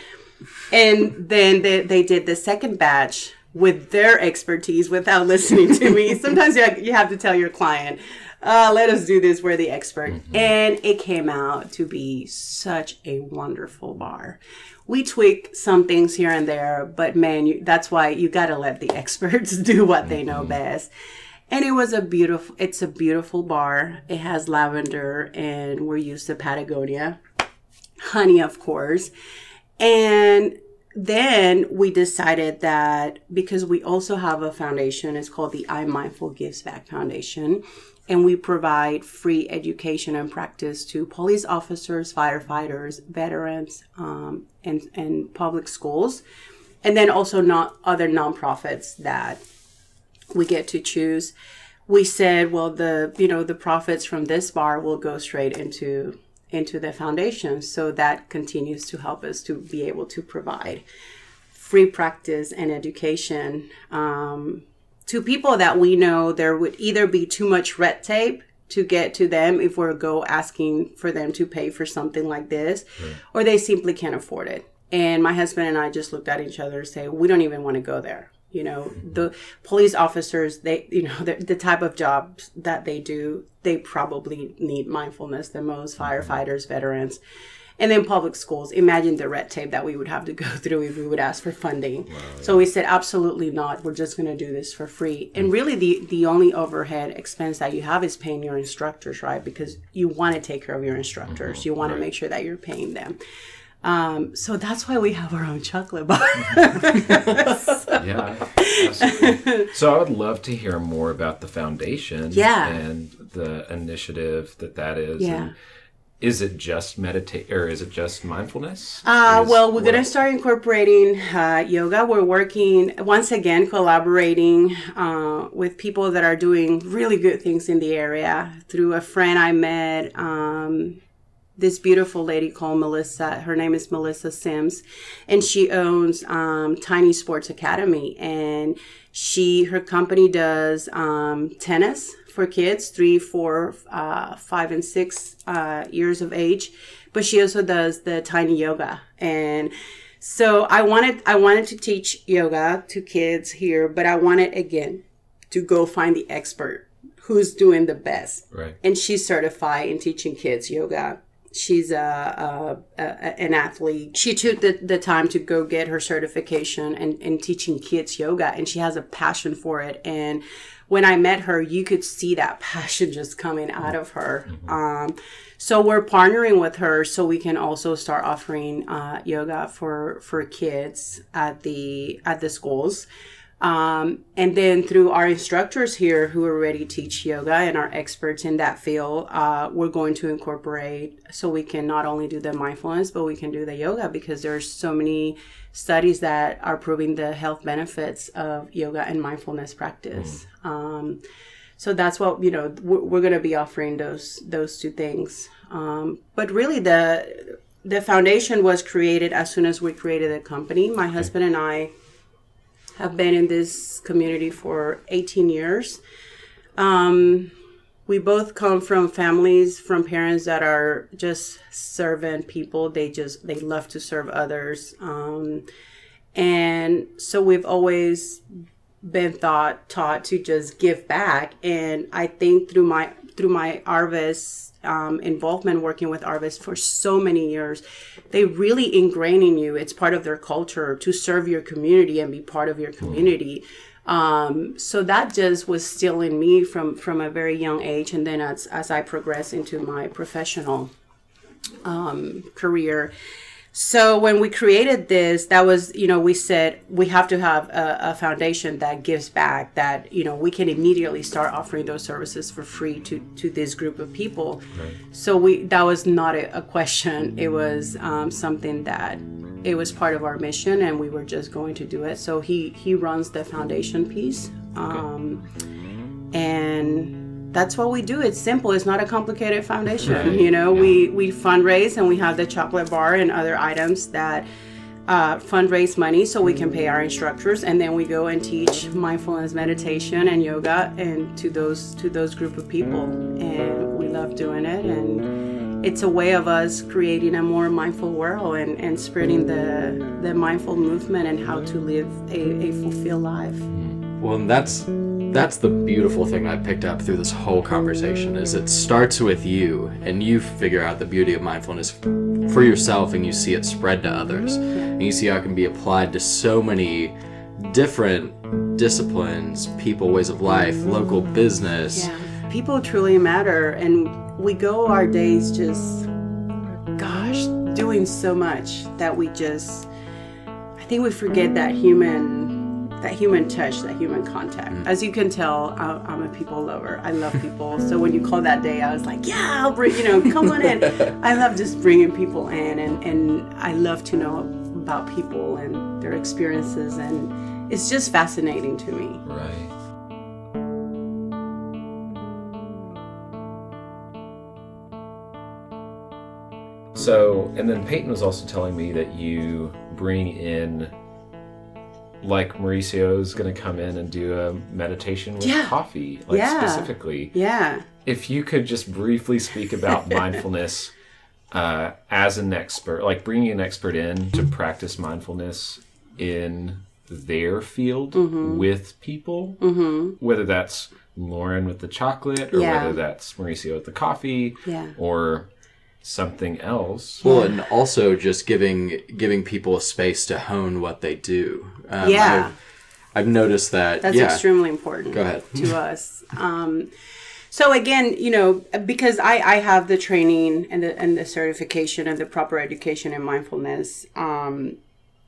And then they, they did the second batch with their expertise without [laughs] listening to me. Sometimes you have, you have to tell your client, uh, let us do this, we're the expert. And it came out to be such a wonderful bar. We tweak some things here and there, but man, you, that's why you got to let the [laughs] experts do what they know best. And it was a beautiful, it's a beautiful bar. It has lavender and we're used to Patagonia honey, of course. And then we decided that because we also have a foundation, it's called the i'mindful Gives Back Foundation. And we provide free education and practice to police officers, firefighters, veterans, um, and, and public schools. And then also not other nonprofits that we get to choose. We said, well, the you know the profits from this bar will go straight into into the foundation, so that continues to help us to be able to provide free practice and education um, to people that we know there would either be too much red tape to get to them if we're go asking for them to pay for something like this, or they simply can't afford it. And my husband and I just looked at each other and say, we don't even want to go there. You know, the police officers, they, you know, the, the type of jobs that they do, they probably need mindfulness the most, firefighters, veterans. And then public schools, imagine the red tape that we would have to go [laughs] through if we would ask for funding. So we said, absolutely not. We're just going to do this for free. And mm. really, the, the only overhead expense that you have is paying your instructors, right? Because you want to take care of your instructors. Mm-hmm. You want to make sure that you're paying them. Um, so that's why we have our own chocolate bar. [laughs] Yeah, absolutely. so I would love to hear more about the foundation Yeah. and the initiative that that is. Yeah. And is it just meditate or is it just mindfulness? Uh, Is- well, we're going to start incorporating uh, yoga. We're working, once again, collaborating uh, with people that are doing really good things in the area. Through a friend I met, um, this beautiful lady called Melissa. Her name is Melissa Sims, and she owns um, Tiny Sports Academy. And she, her company does um, tennis for kids, three, four, uh, five, and six uh, years of age. But she also does the tiny yoga, and so I wanted I wanted to teach yoga to kids here, but I wanted again to go find the expert who's doing the best Right. and she's certified in teaching kids yoga. She's a, a, a an athlete. She took the, the time to go get her certification and in teaching kids yoga, and she has a passion for it. And when I met her, you could see that [laughs] passion just coming out of her. Um, so we're partnering with her so we can also start offering uh, yoga for for kids at the at the schools. Um, and then through our instructors here who already teach yoga and are experts in that field, uh, we're going to incorporate so we can not only do the mindfulness, but we can do the yoga because there's so many studies that are proving the health benefits of yoga and mindfulness practice. Um, so that's what you know we're, we're going to be offering those those two things. Um, but really, the the foundation was created as soon as we created the company. My husband and I have been in this community for 18 years. Um, we both come from families from parents that are just servant people. They just they love to serve others, um, and so we've always been thought taught to just give back. And I think through my through my Arvest um, involvement working with Arvest for so many years, they really ingrain in you. It's part of their culture to serve your community and be part of your community. Um, so that just was still in me from from a very young age, and then as as I progressed into my professional um, career. So when we created this, that was, you know, we said we have to have a, a foundation that gives back, that, you know, we can immediately start offering those services for free to, to this group of people. So we, that was not a, a question. It was um, something that it was part of our mission and we were just going to do it. So he, he runs the foundation piece. Um, and that's what we do. It's simple. It's not a complicated foundation. You know, we we fundraise and we have the chocolate bar and other items that uh, fundraise money so we can pay our instructors, and then we go and teach mindfulness meditation and yoga and to those to those group of people, and we love doing it and. It's a way of us creating a more mindful world and, and spreading the, the mindful movement and how to live a, a fulfilled life. Well, and that's that's the beautiful thing I picked up through this whole conversation is it starts with you and you figure out the beauty of mindfulness for yourself and you see it spread to others. And you see how it can be applied to so many different disciplines, people, ways of life, local business. Yeah. People truly matter, and we go our days just, gosh, doing so much that we just, I think we forget that human, that human touch, that human contact. Mm. As you can tell, I'm a people lover. I love people. so when you called that day, I was like, yeah, I'll bring, you know, come on in. [laughs] I love just bringing people in, and and I love to know about people and their experiences, and it's just fascinating to me. Right. So, and then Peyton was also telling me that you bring in, like Mauricio is going to come in and do a meditation with Yeah. coffee, like Yeah. specifically. Yeah. If you could just briefly speak about [laughs] mindfulness uh, as an expert, like bringing an expert in to practice mindfulness in their field Mm-hmm. with people, whether that's Lauren with the chocolate or Yeah. whether that's Mauricio with the coffee or something else. Well, and also just giving giving people a space to hone what they do. Um, Yeah. I've, I've noticed that. That's yeah. extremely important Go ahead. to [laughs] us. Um, so again, you know, because I, I have the training and the and the certification and the proper education in mindfulness, um,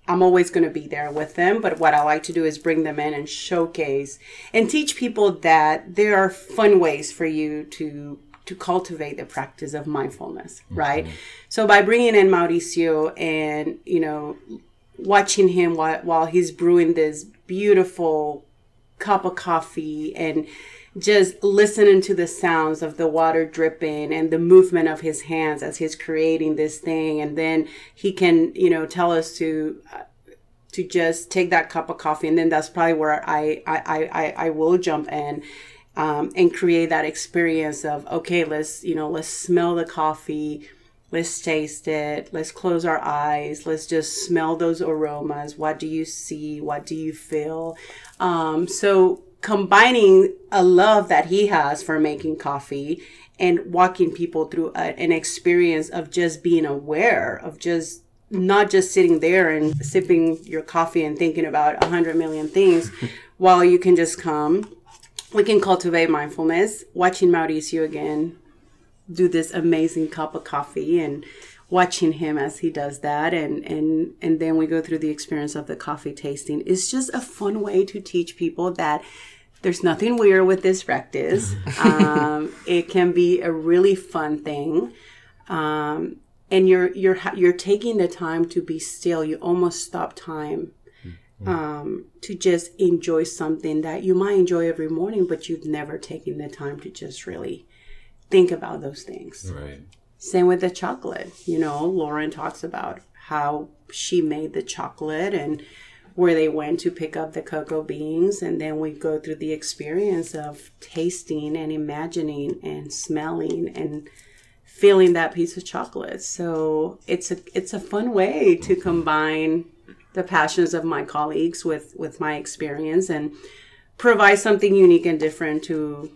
I'm always going to be there with them. But what I like to do is bring them in and showcase and teach people that there are fun ways for you to to cultivate the practice of mindfulness, right? So by bringing in Mauricio and you know watching him while, while he's brewing this beautiful cup of coffee and just listening to the sounds of the water dripping and the movement of his hands as he's creating this thing and then he can you know tell us to uh, to just take that cup of coffee and then that's probably where i i i, I- I will jump in um, and create that experience of okay let's you know let's smell the coffee let's taste it let's close our eyes let's just smell those aromas. What do you see? What do you feel? Um, so combining a love that he has for making coffee and walking people through a, an experience of just being aware of just not just sitting there and sipping your coffee and thinking about a hundred million things [laughs] while you can just come we can cultivate mindfulness. Watching mauricio again do this amazing cup of coffee and watching him as he does that and and and then we go through the experience of the coffee tasting it's just a fun way to teach people that there's nothing weird with this practice. [laughs] Um, it can be a really fun thing. Um, and you're you're you're taking the time to be still. You almost stop time um, to just enjoy something that you might enjoy every morning but you've never taken the time to just really think about those things Right. same with the chocolate. You know, Lauren talks about how she made the chocolate and where they went to pick up the cocoa beans. And then we go through the experience of tasting and imagining and smelling and feeling that piece of chocolate. So it's a it's a fun way to combine the passions of my colleagues with with my experience and provide something unique and different to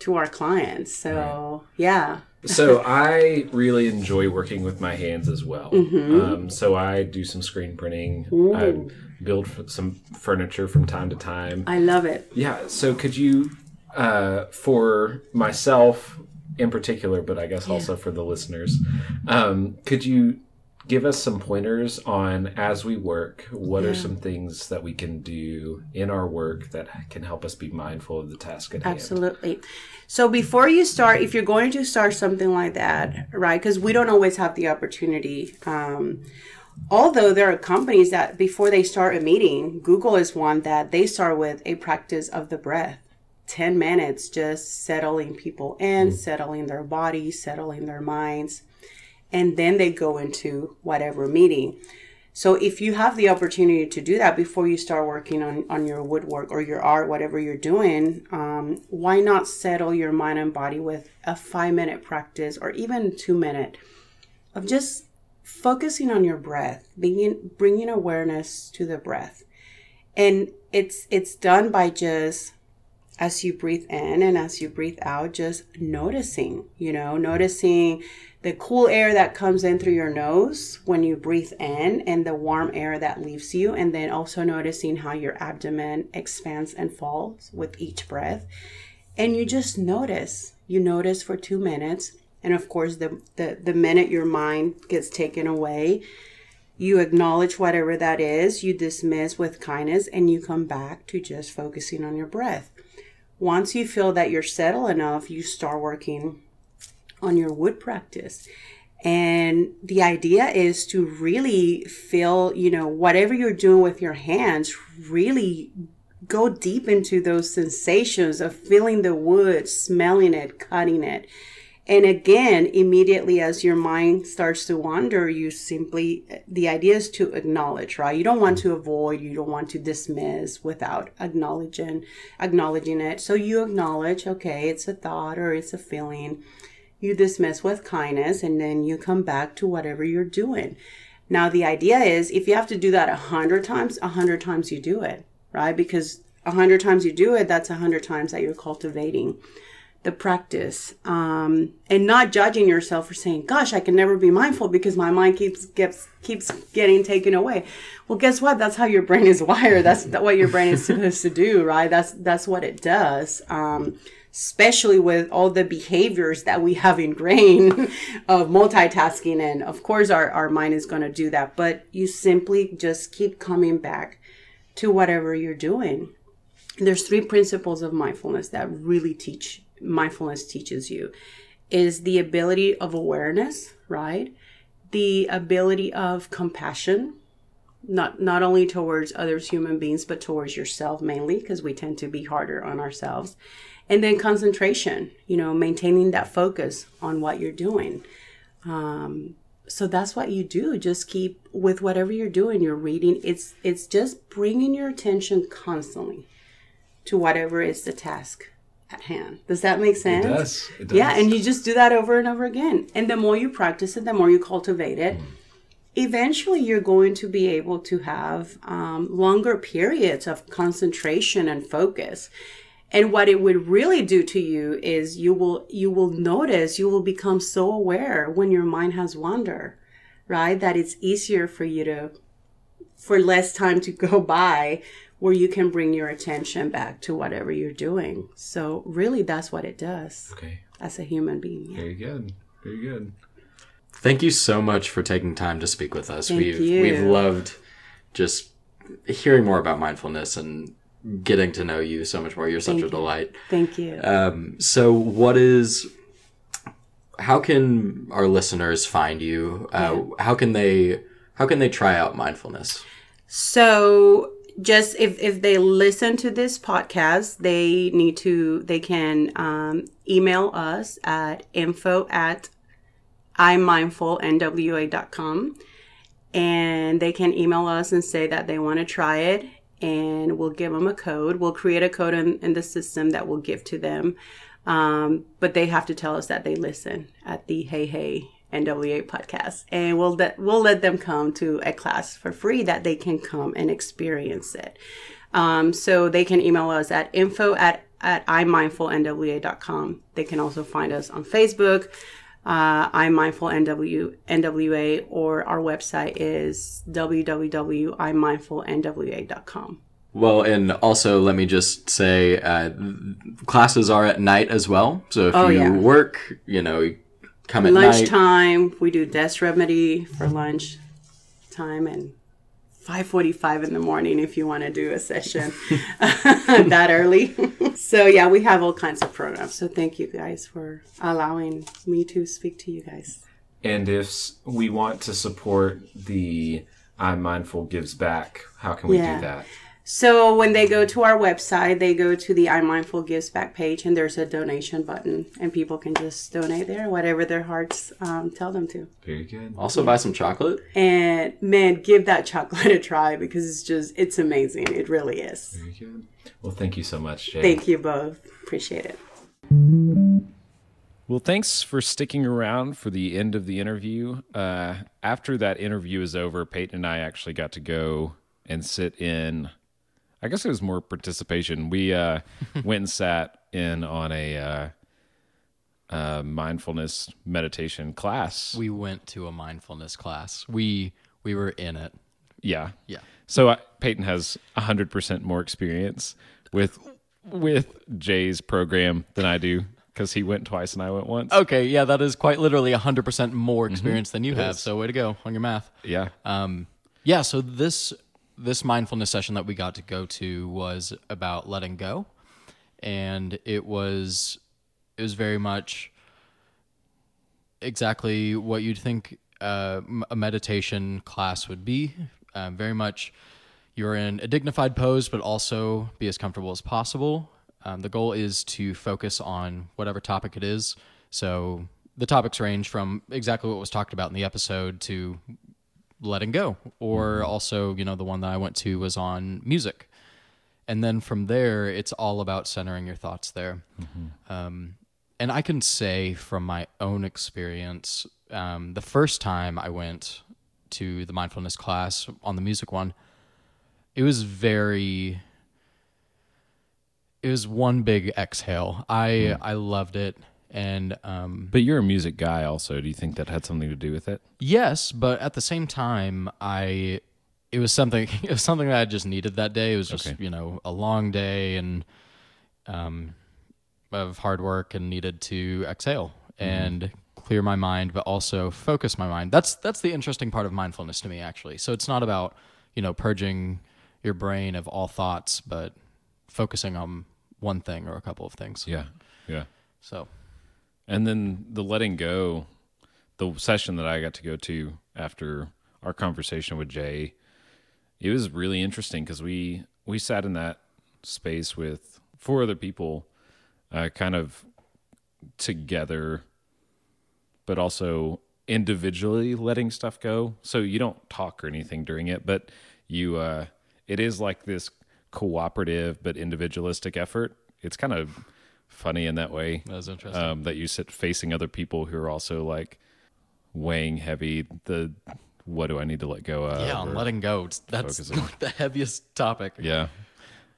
to our clients. So yeah. so I really enjoy working with my hands as well. Mm-hmm. Um, so I do some screen printing. I build f- some furniture from time to time. I love it. Yeah. So could you, uh, for myself in particular, but I guess also for the listeners, um, could you give us some pointers on as we work? What are some things that we can do in our work that can help us be mindful of the task at hand? Absolutely. So before you start, if you're going to start something like that, right? Because we don't always have the opportunity. Um, although there are companies that before they start a meeting, Google is one that they start with a practice of the breath. 10 minutes just settling people in, settling their bodies, settling their minds, and then they go into whatever meeting. So if you have the opportunity to do that before you start working on, on your woodwork or your art, whatever you're doing, um, why not settle your mind and body with a five minute practice or even two minute of just focusing on your breath, bringing, bringing awareness to the breath. And it's, it's done by just as you breathe in and as you breathe out, just noticing, you know, noticing the cool air that comes in through your nose when you breathe in and the warm air that leaves you. And then also noticing how your abdomen expands and falls with each breath. And you just notice, you notice for two minutes. And of course, the, the, the minute your mind gets taken away, you acknowledge whatever that is, you dismiss with kindness, and you come back to just focusing on your breath. Once you feel that you're settled enough, you start working on your wood practice. And the idea is to really feel, you know, whatever you're doing with your hands, really go deep into those sensations of feeling the wood, smelling it, cutting it. And again, immediately as your mind starts to wander, you simply, the idea is to acknowledge, right? You don't want to avoid, you don't want to dismiss without acknowledging, acknowledging it. So you acknowledge, okay, it's a thought or it's a feeling. You dismiss with kindness and then you come back to whatever you're doing. Now, the idea is if you have to do that a hundred times, a hundred times you do it, right? Because a hundred times you do it, that's a hundred times that you're cultivating the practice um, and not judging yourself for saying gosh i can never be mindful because my mind keeps gets keeps getting taken away. Well guess what? That's how your brain is wired. That's what your brain is supposed to do right? That's that's what it does um, especially with all the behaviors that we have ingrained [laughs] of multitasking. And of course our, our mind is going to do that but you simply just keep coming back to whatever you're doing. There's three principles of mindfulness that really teach mindfulness teaches you is the ability of awareness right? The ability of compassion not not only towards others human beings but towards yourself mainly because we tend to be harder on ourselves. And then concentration you know maintaining that focus on what you're doing. Um, so that's what you do. Just keep with whatever you're doing you're reading. It's it's just bringing your attention constantly to whatever is the task at hand. Does that make sense? does. It does. yeah and you just do that over and over again. And the more you practice it the more you cultivate it. Eventually you're going to be able to have um, longer periods of concentration and focus. And what it would really do to you is you will you will notice you will become so aware when your mind has wander right? That it's easier for you to for less time to go [laughs] by where you can bring your attention back to whatever you're doing so really that's what it does Okay. as a human being yeah. Very good. Very good. Thank you so much for taking time to speak with us. Thank we've you. we've loved just hearing more about mindfulness and getting to know you so much more. You're such Thank a you. delight. thank you Um, so what is how can our listeners find you? Uh, How can they how can they try out mindfulness? So just if if they listen to this podcast, they need to they can um, email us at info at imindfulnwa.com and they can email us and say that they want to try it and we'll give them a code. We'll create a code in, in the system that we'll give to them. Um, but they have to tell us that they listen at the hey hey nwa podcast and we'll let, we'll let them come to a class for free that they can come and experience it um, so they can email us at info at at imindfulnwa.com they can also find us on facebook uh, i'mindful NW, NWA, or our website is www.imindfulnwa.com. Well, and also let me just say, uh, classes are at night as well. So if Oh, you yeah. work, you know, come at night. Lunchtime, we do desk remedy for lunch time and 5.45 in the morning if you want to do a session [laughs] that early. [laughs] so yeah, we have all kinds of programs. So thank you guys for allowing me to speak to you guys. And if we want to support the i'mindful Gives Back, how can we Yeah. do that? So when they go to our website, they go to the i'mindful Gives Back page, and there's a donation button, and people can just donate there, whatever their hearts um, tell them to. Very good. Also, buy some chocolate. And man, give that chocolate [laughs] a try because it's just it's amazing. It really is. Very good. Well, thank you so much, Jay. Thank you both. Appreciate it. Well, thanks for sticking around for the end of the interview. Uh, after that interview is over, Peyton and I actually got to go and sit in. I guess it was more participation. We uh, [laughs] went and sat in on a uh, uh, mindfulness meditation class. We went to a mindfulness class. We we were in it. Yeah. Yeah. So uh, Peyton has 100% more experience with with Jay's program than I do because he went twice and I went once. Okay, yeah, that is quite literally 100% more experience than you have. So way to go on your math. Yeah. Um, yeah, so this this mindfulness session that we got to go to was about letting go, and it was it was very much exactly what you'd think uh, a meditation class would be. Uh, very much, you're in a dignified pose, but also be as comfortable as possible. Um, the goal is to focus on whatever topic it is. So the topics range from exactly what was talked about in the episode to letting go or also you know the one that i went to was on music. And then from there it's all about centering your thoughts there. Um, and i can say from my own experience um, the first time i went to the mindfulness class on the music one it was very it was one big exhale. I I loved it, and um, But you're a music guy, also. Do you think that had something to do with it? yes, but at the same time, I it was something [laughs] it was something that I just needed that day. It was just Okay. you know a long day and um of hard work and needed to exhale and clear my mind, but also focus my mind. That's that's the interesting part of mindfulness to me, actually. So it's not about you know purging your brain of all thoughts, but focusing on one thing or a couple of things. Yeah. Yeah. So And then the letting go, the session that I got to go to after our conversation with Jay, it was really interesting because we we sat in that space with four other people, uh, kind of together, but also individually letting stuff go. So you don't talk or anything during it, but you uh, it is like this cooperative but individualistic effort. It's kind of funny in that way that was interesting. um, that you sit facing other people who are also like weighing heavy the what do I need to let go of? yeah, on or- letting go. That's [laughs] the heaviest topic. yeah,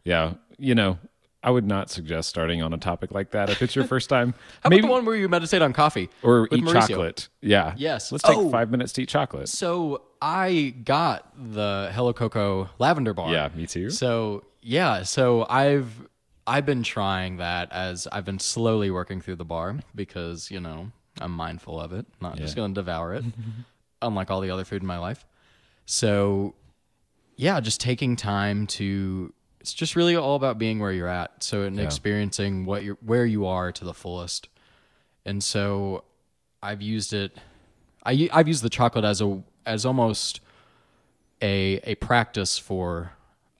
yeah. You know, I would not suggest starting on a topic like that if it's your first time. [laughs] How Maybe about the one where you meditate on coffee or eat Mauricio? chocolate. Yeah. Yes. Let's take Oh. five minutes to eat chocolate. So I got the Hello Cocoa lavender bar. Yeah, me too. So yeah, so I've I've been trying that as I've been slowly working through the bar because you know I'm mindful of it, not just going to devour it, [laughs] unlike all the other food in my life. So yeah, just taking time to it's just really all about being where you're at. So and experiencing what you're where you are to the fullest. And so I've used it I I've used the chocolate as a as almost a a practice for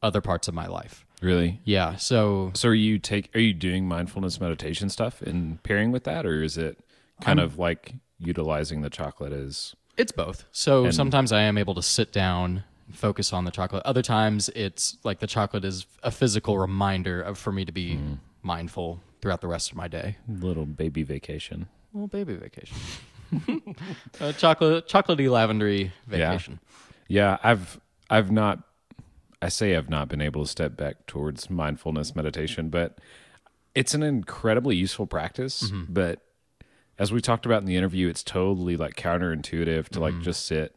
other parts of my life. Really. Yeah. So So are you take are you doing mindfulness meditation stuff and pairing with that, or is it kind of like utilizing the chocolate as it's both. So sometimes I am able to sit down, and focus on the chocolate. Other times it's like the chocolate is a physical reminder of for me to be hmm. mindful throughout the rest of my day. little baby vacation? Little baby vacation. [laughs] a chocolate chocolatey lavendery vacation. Yeah. vacation. Yeah, I've I've not I say I've not been able to step back towards mindfulness meditation, but it's an incredibly useful practice, but as we talked about in the interview, it's totally like counterintuitive to like just sit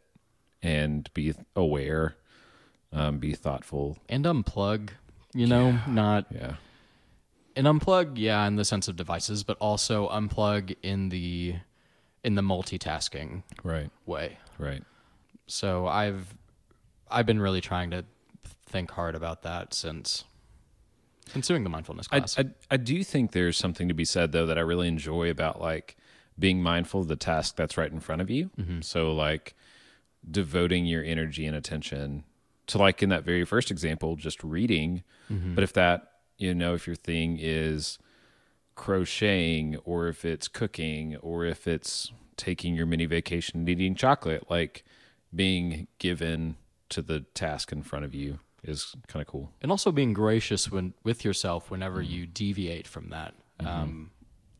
and be aware, um, be thoughtful. And unplug, you know, not Yeah. and unplug yeah in the sense of devices but also unplug in the in the multitasking Right. way Right. so i've i've been really trying to think hard about that since since doing the mindfulness class I I do think there's something to be said though that I really enjoy about like being mindful of the task that's right in front of you. Mm-hmm. So like devoting your energy and attention to like in that very first example, just reading. Mm-hmm. But if that you know if your thing is crocheting or if it's cooking or if it's taking your mini vacation and eating chocolate, like being given to the task in front of you is kind of cool. and also being gracious when with yourself whenever you deviate from that. Um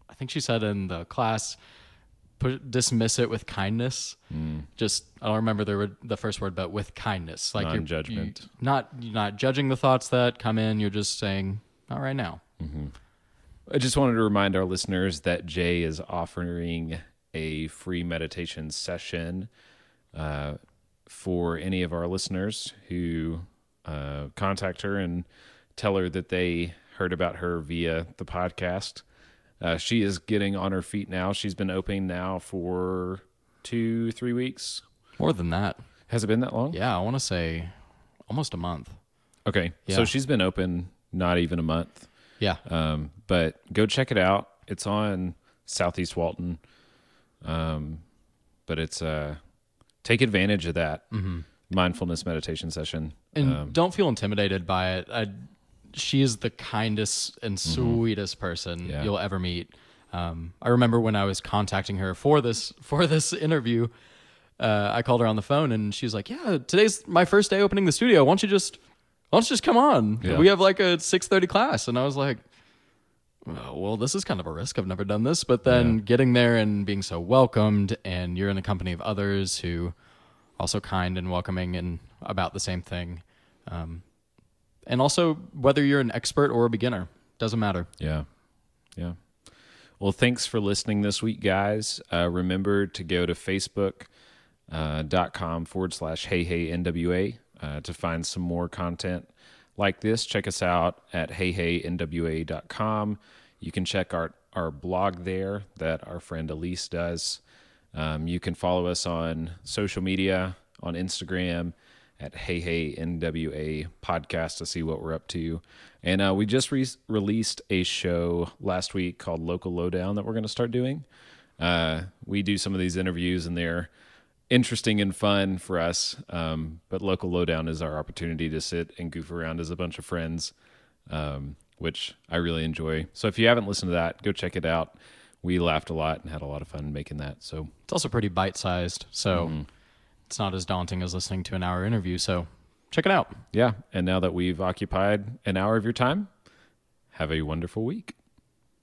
i think she said in the class put dismiss it with kindness. Just i don't remember the the first word but with kindness. Like Non-judgment. you- not you're not judging the thoughts that come in. You're just saying not right now. I just wanted to remind our listeners that Jay is offering a free meditation session uh, for any of our listeners who uh, contact her and tell her that they heard about her via the podcast. Uh, she is getting on her feet now. She's been open now for two, three weeks. more than that Has it been that long? yeah i want to say almost a month Okay. Yeah. So she's been open not even a month. yeah Um, but go check it out. It's on Southeast Walton. Um, but it's uh, take advantage of that mindfulness meditation session. and um, don't feel intimidated by it. I, she is the kindest and sweetest person Mm-hmm. Yeah. you'll ever meet. Um, I remember when I was contacting her for this for this interview, uh, I called her on the phone and she was like, "Yeah, today's my first day opening the studio. Why don't you just why don't you just come on? Yeah. We have like a six thirty class." And I was like. "Oh, Well, this is kind of a risk. I've never done this, but then getting there and being so welcomed, and you're in the company of others who also kind and welcoming and about the same thing. Um, and also, whether you're an expert or a beginner, Doesn't matter. Yeah. Yeah. Well, thanks for listening this week, guys. Uh, remember to go to facebook.com uh, forward slash hey hey NWA uh, to find some more content like this. Check us out at heyheynwa.com. You can check our, our blog there that our friend Elise does. Um, you can follow us on social media on Instagram at Hey Hey NWA podcast to see what we're up to. And uh, we just re- released a show last week called Local Lowdown that we're going to start doing. Uh, we do some of these interviews and they're interesting and fun for us. Um, but Local Lowdown is our opportunity to sit and goof around as a bunch of friends, um, which I really enjoy. So if you haven't listened to that, go check it out. We laughed a lot and had a lot of fun making that. So It's also pretty bite sized, so mm-hmm. it's not as daunting as listening to an hour interview. So check it out. yeah. And now that we've occupied an hour of your time, have a wonderful week.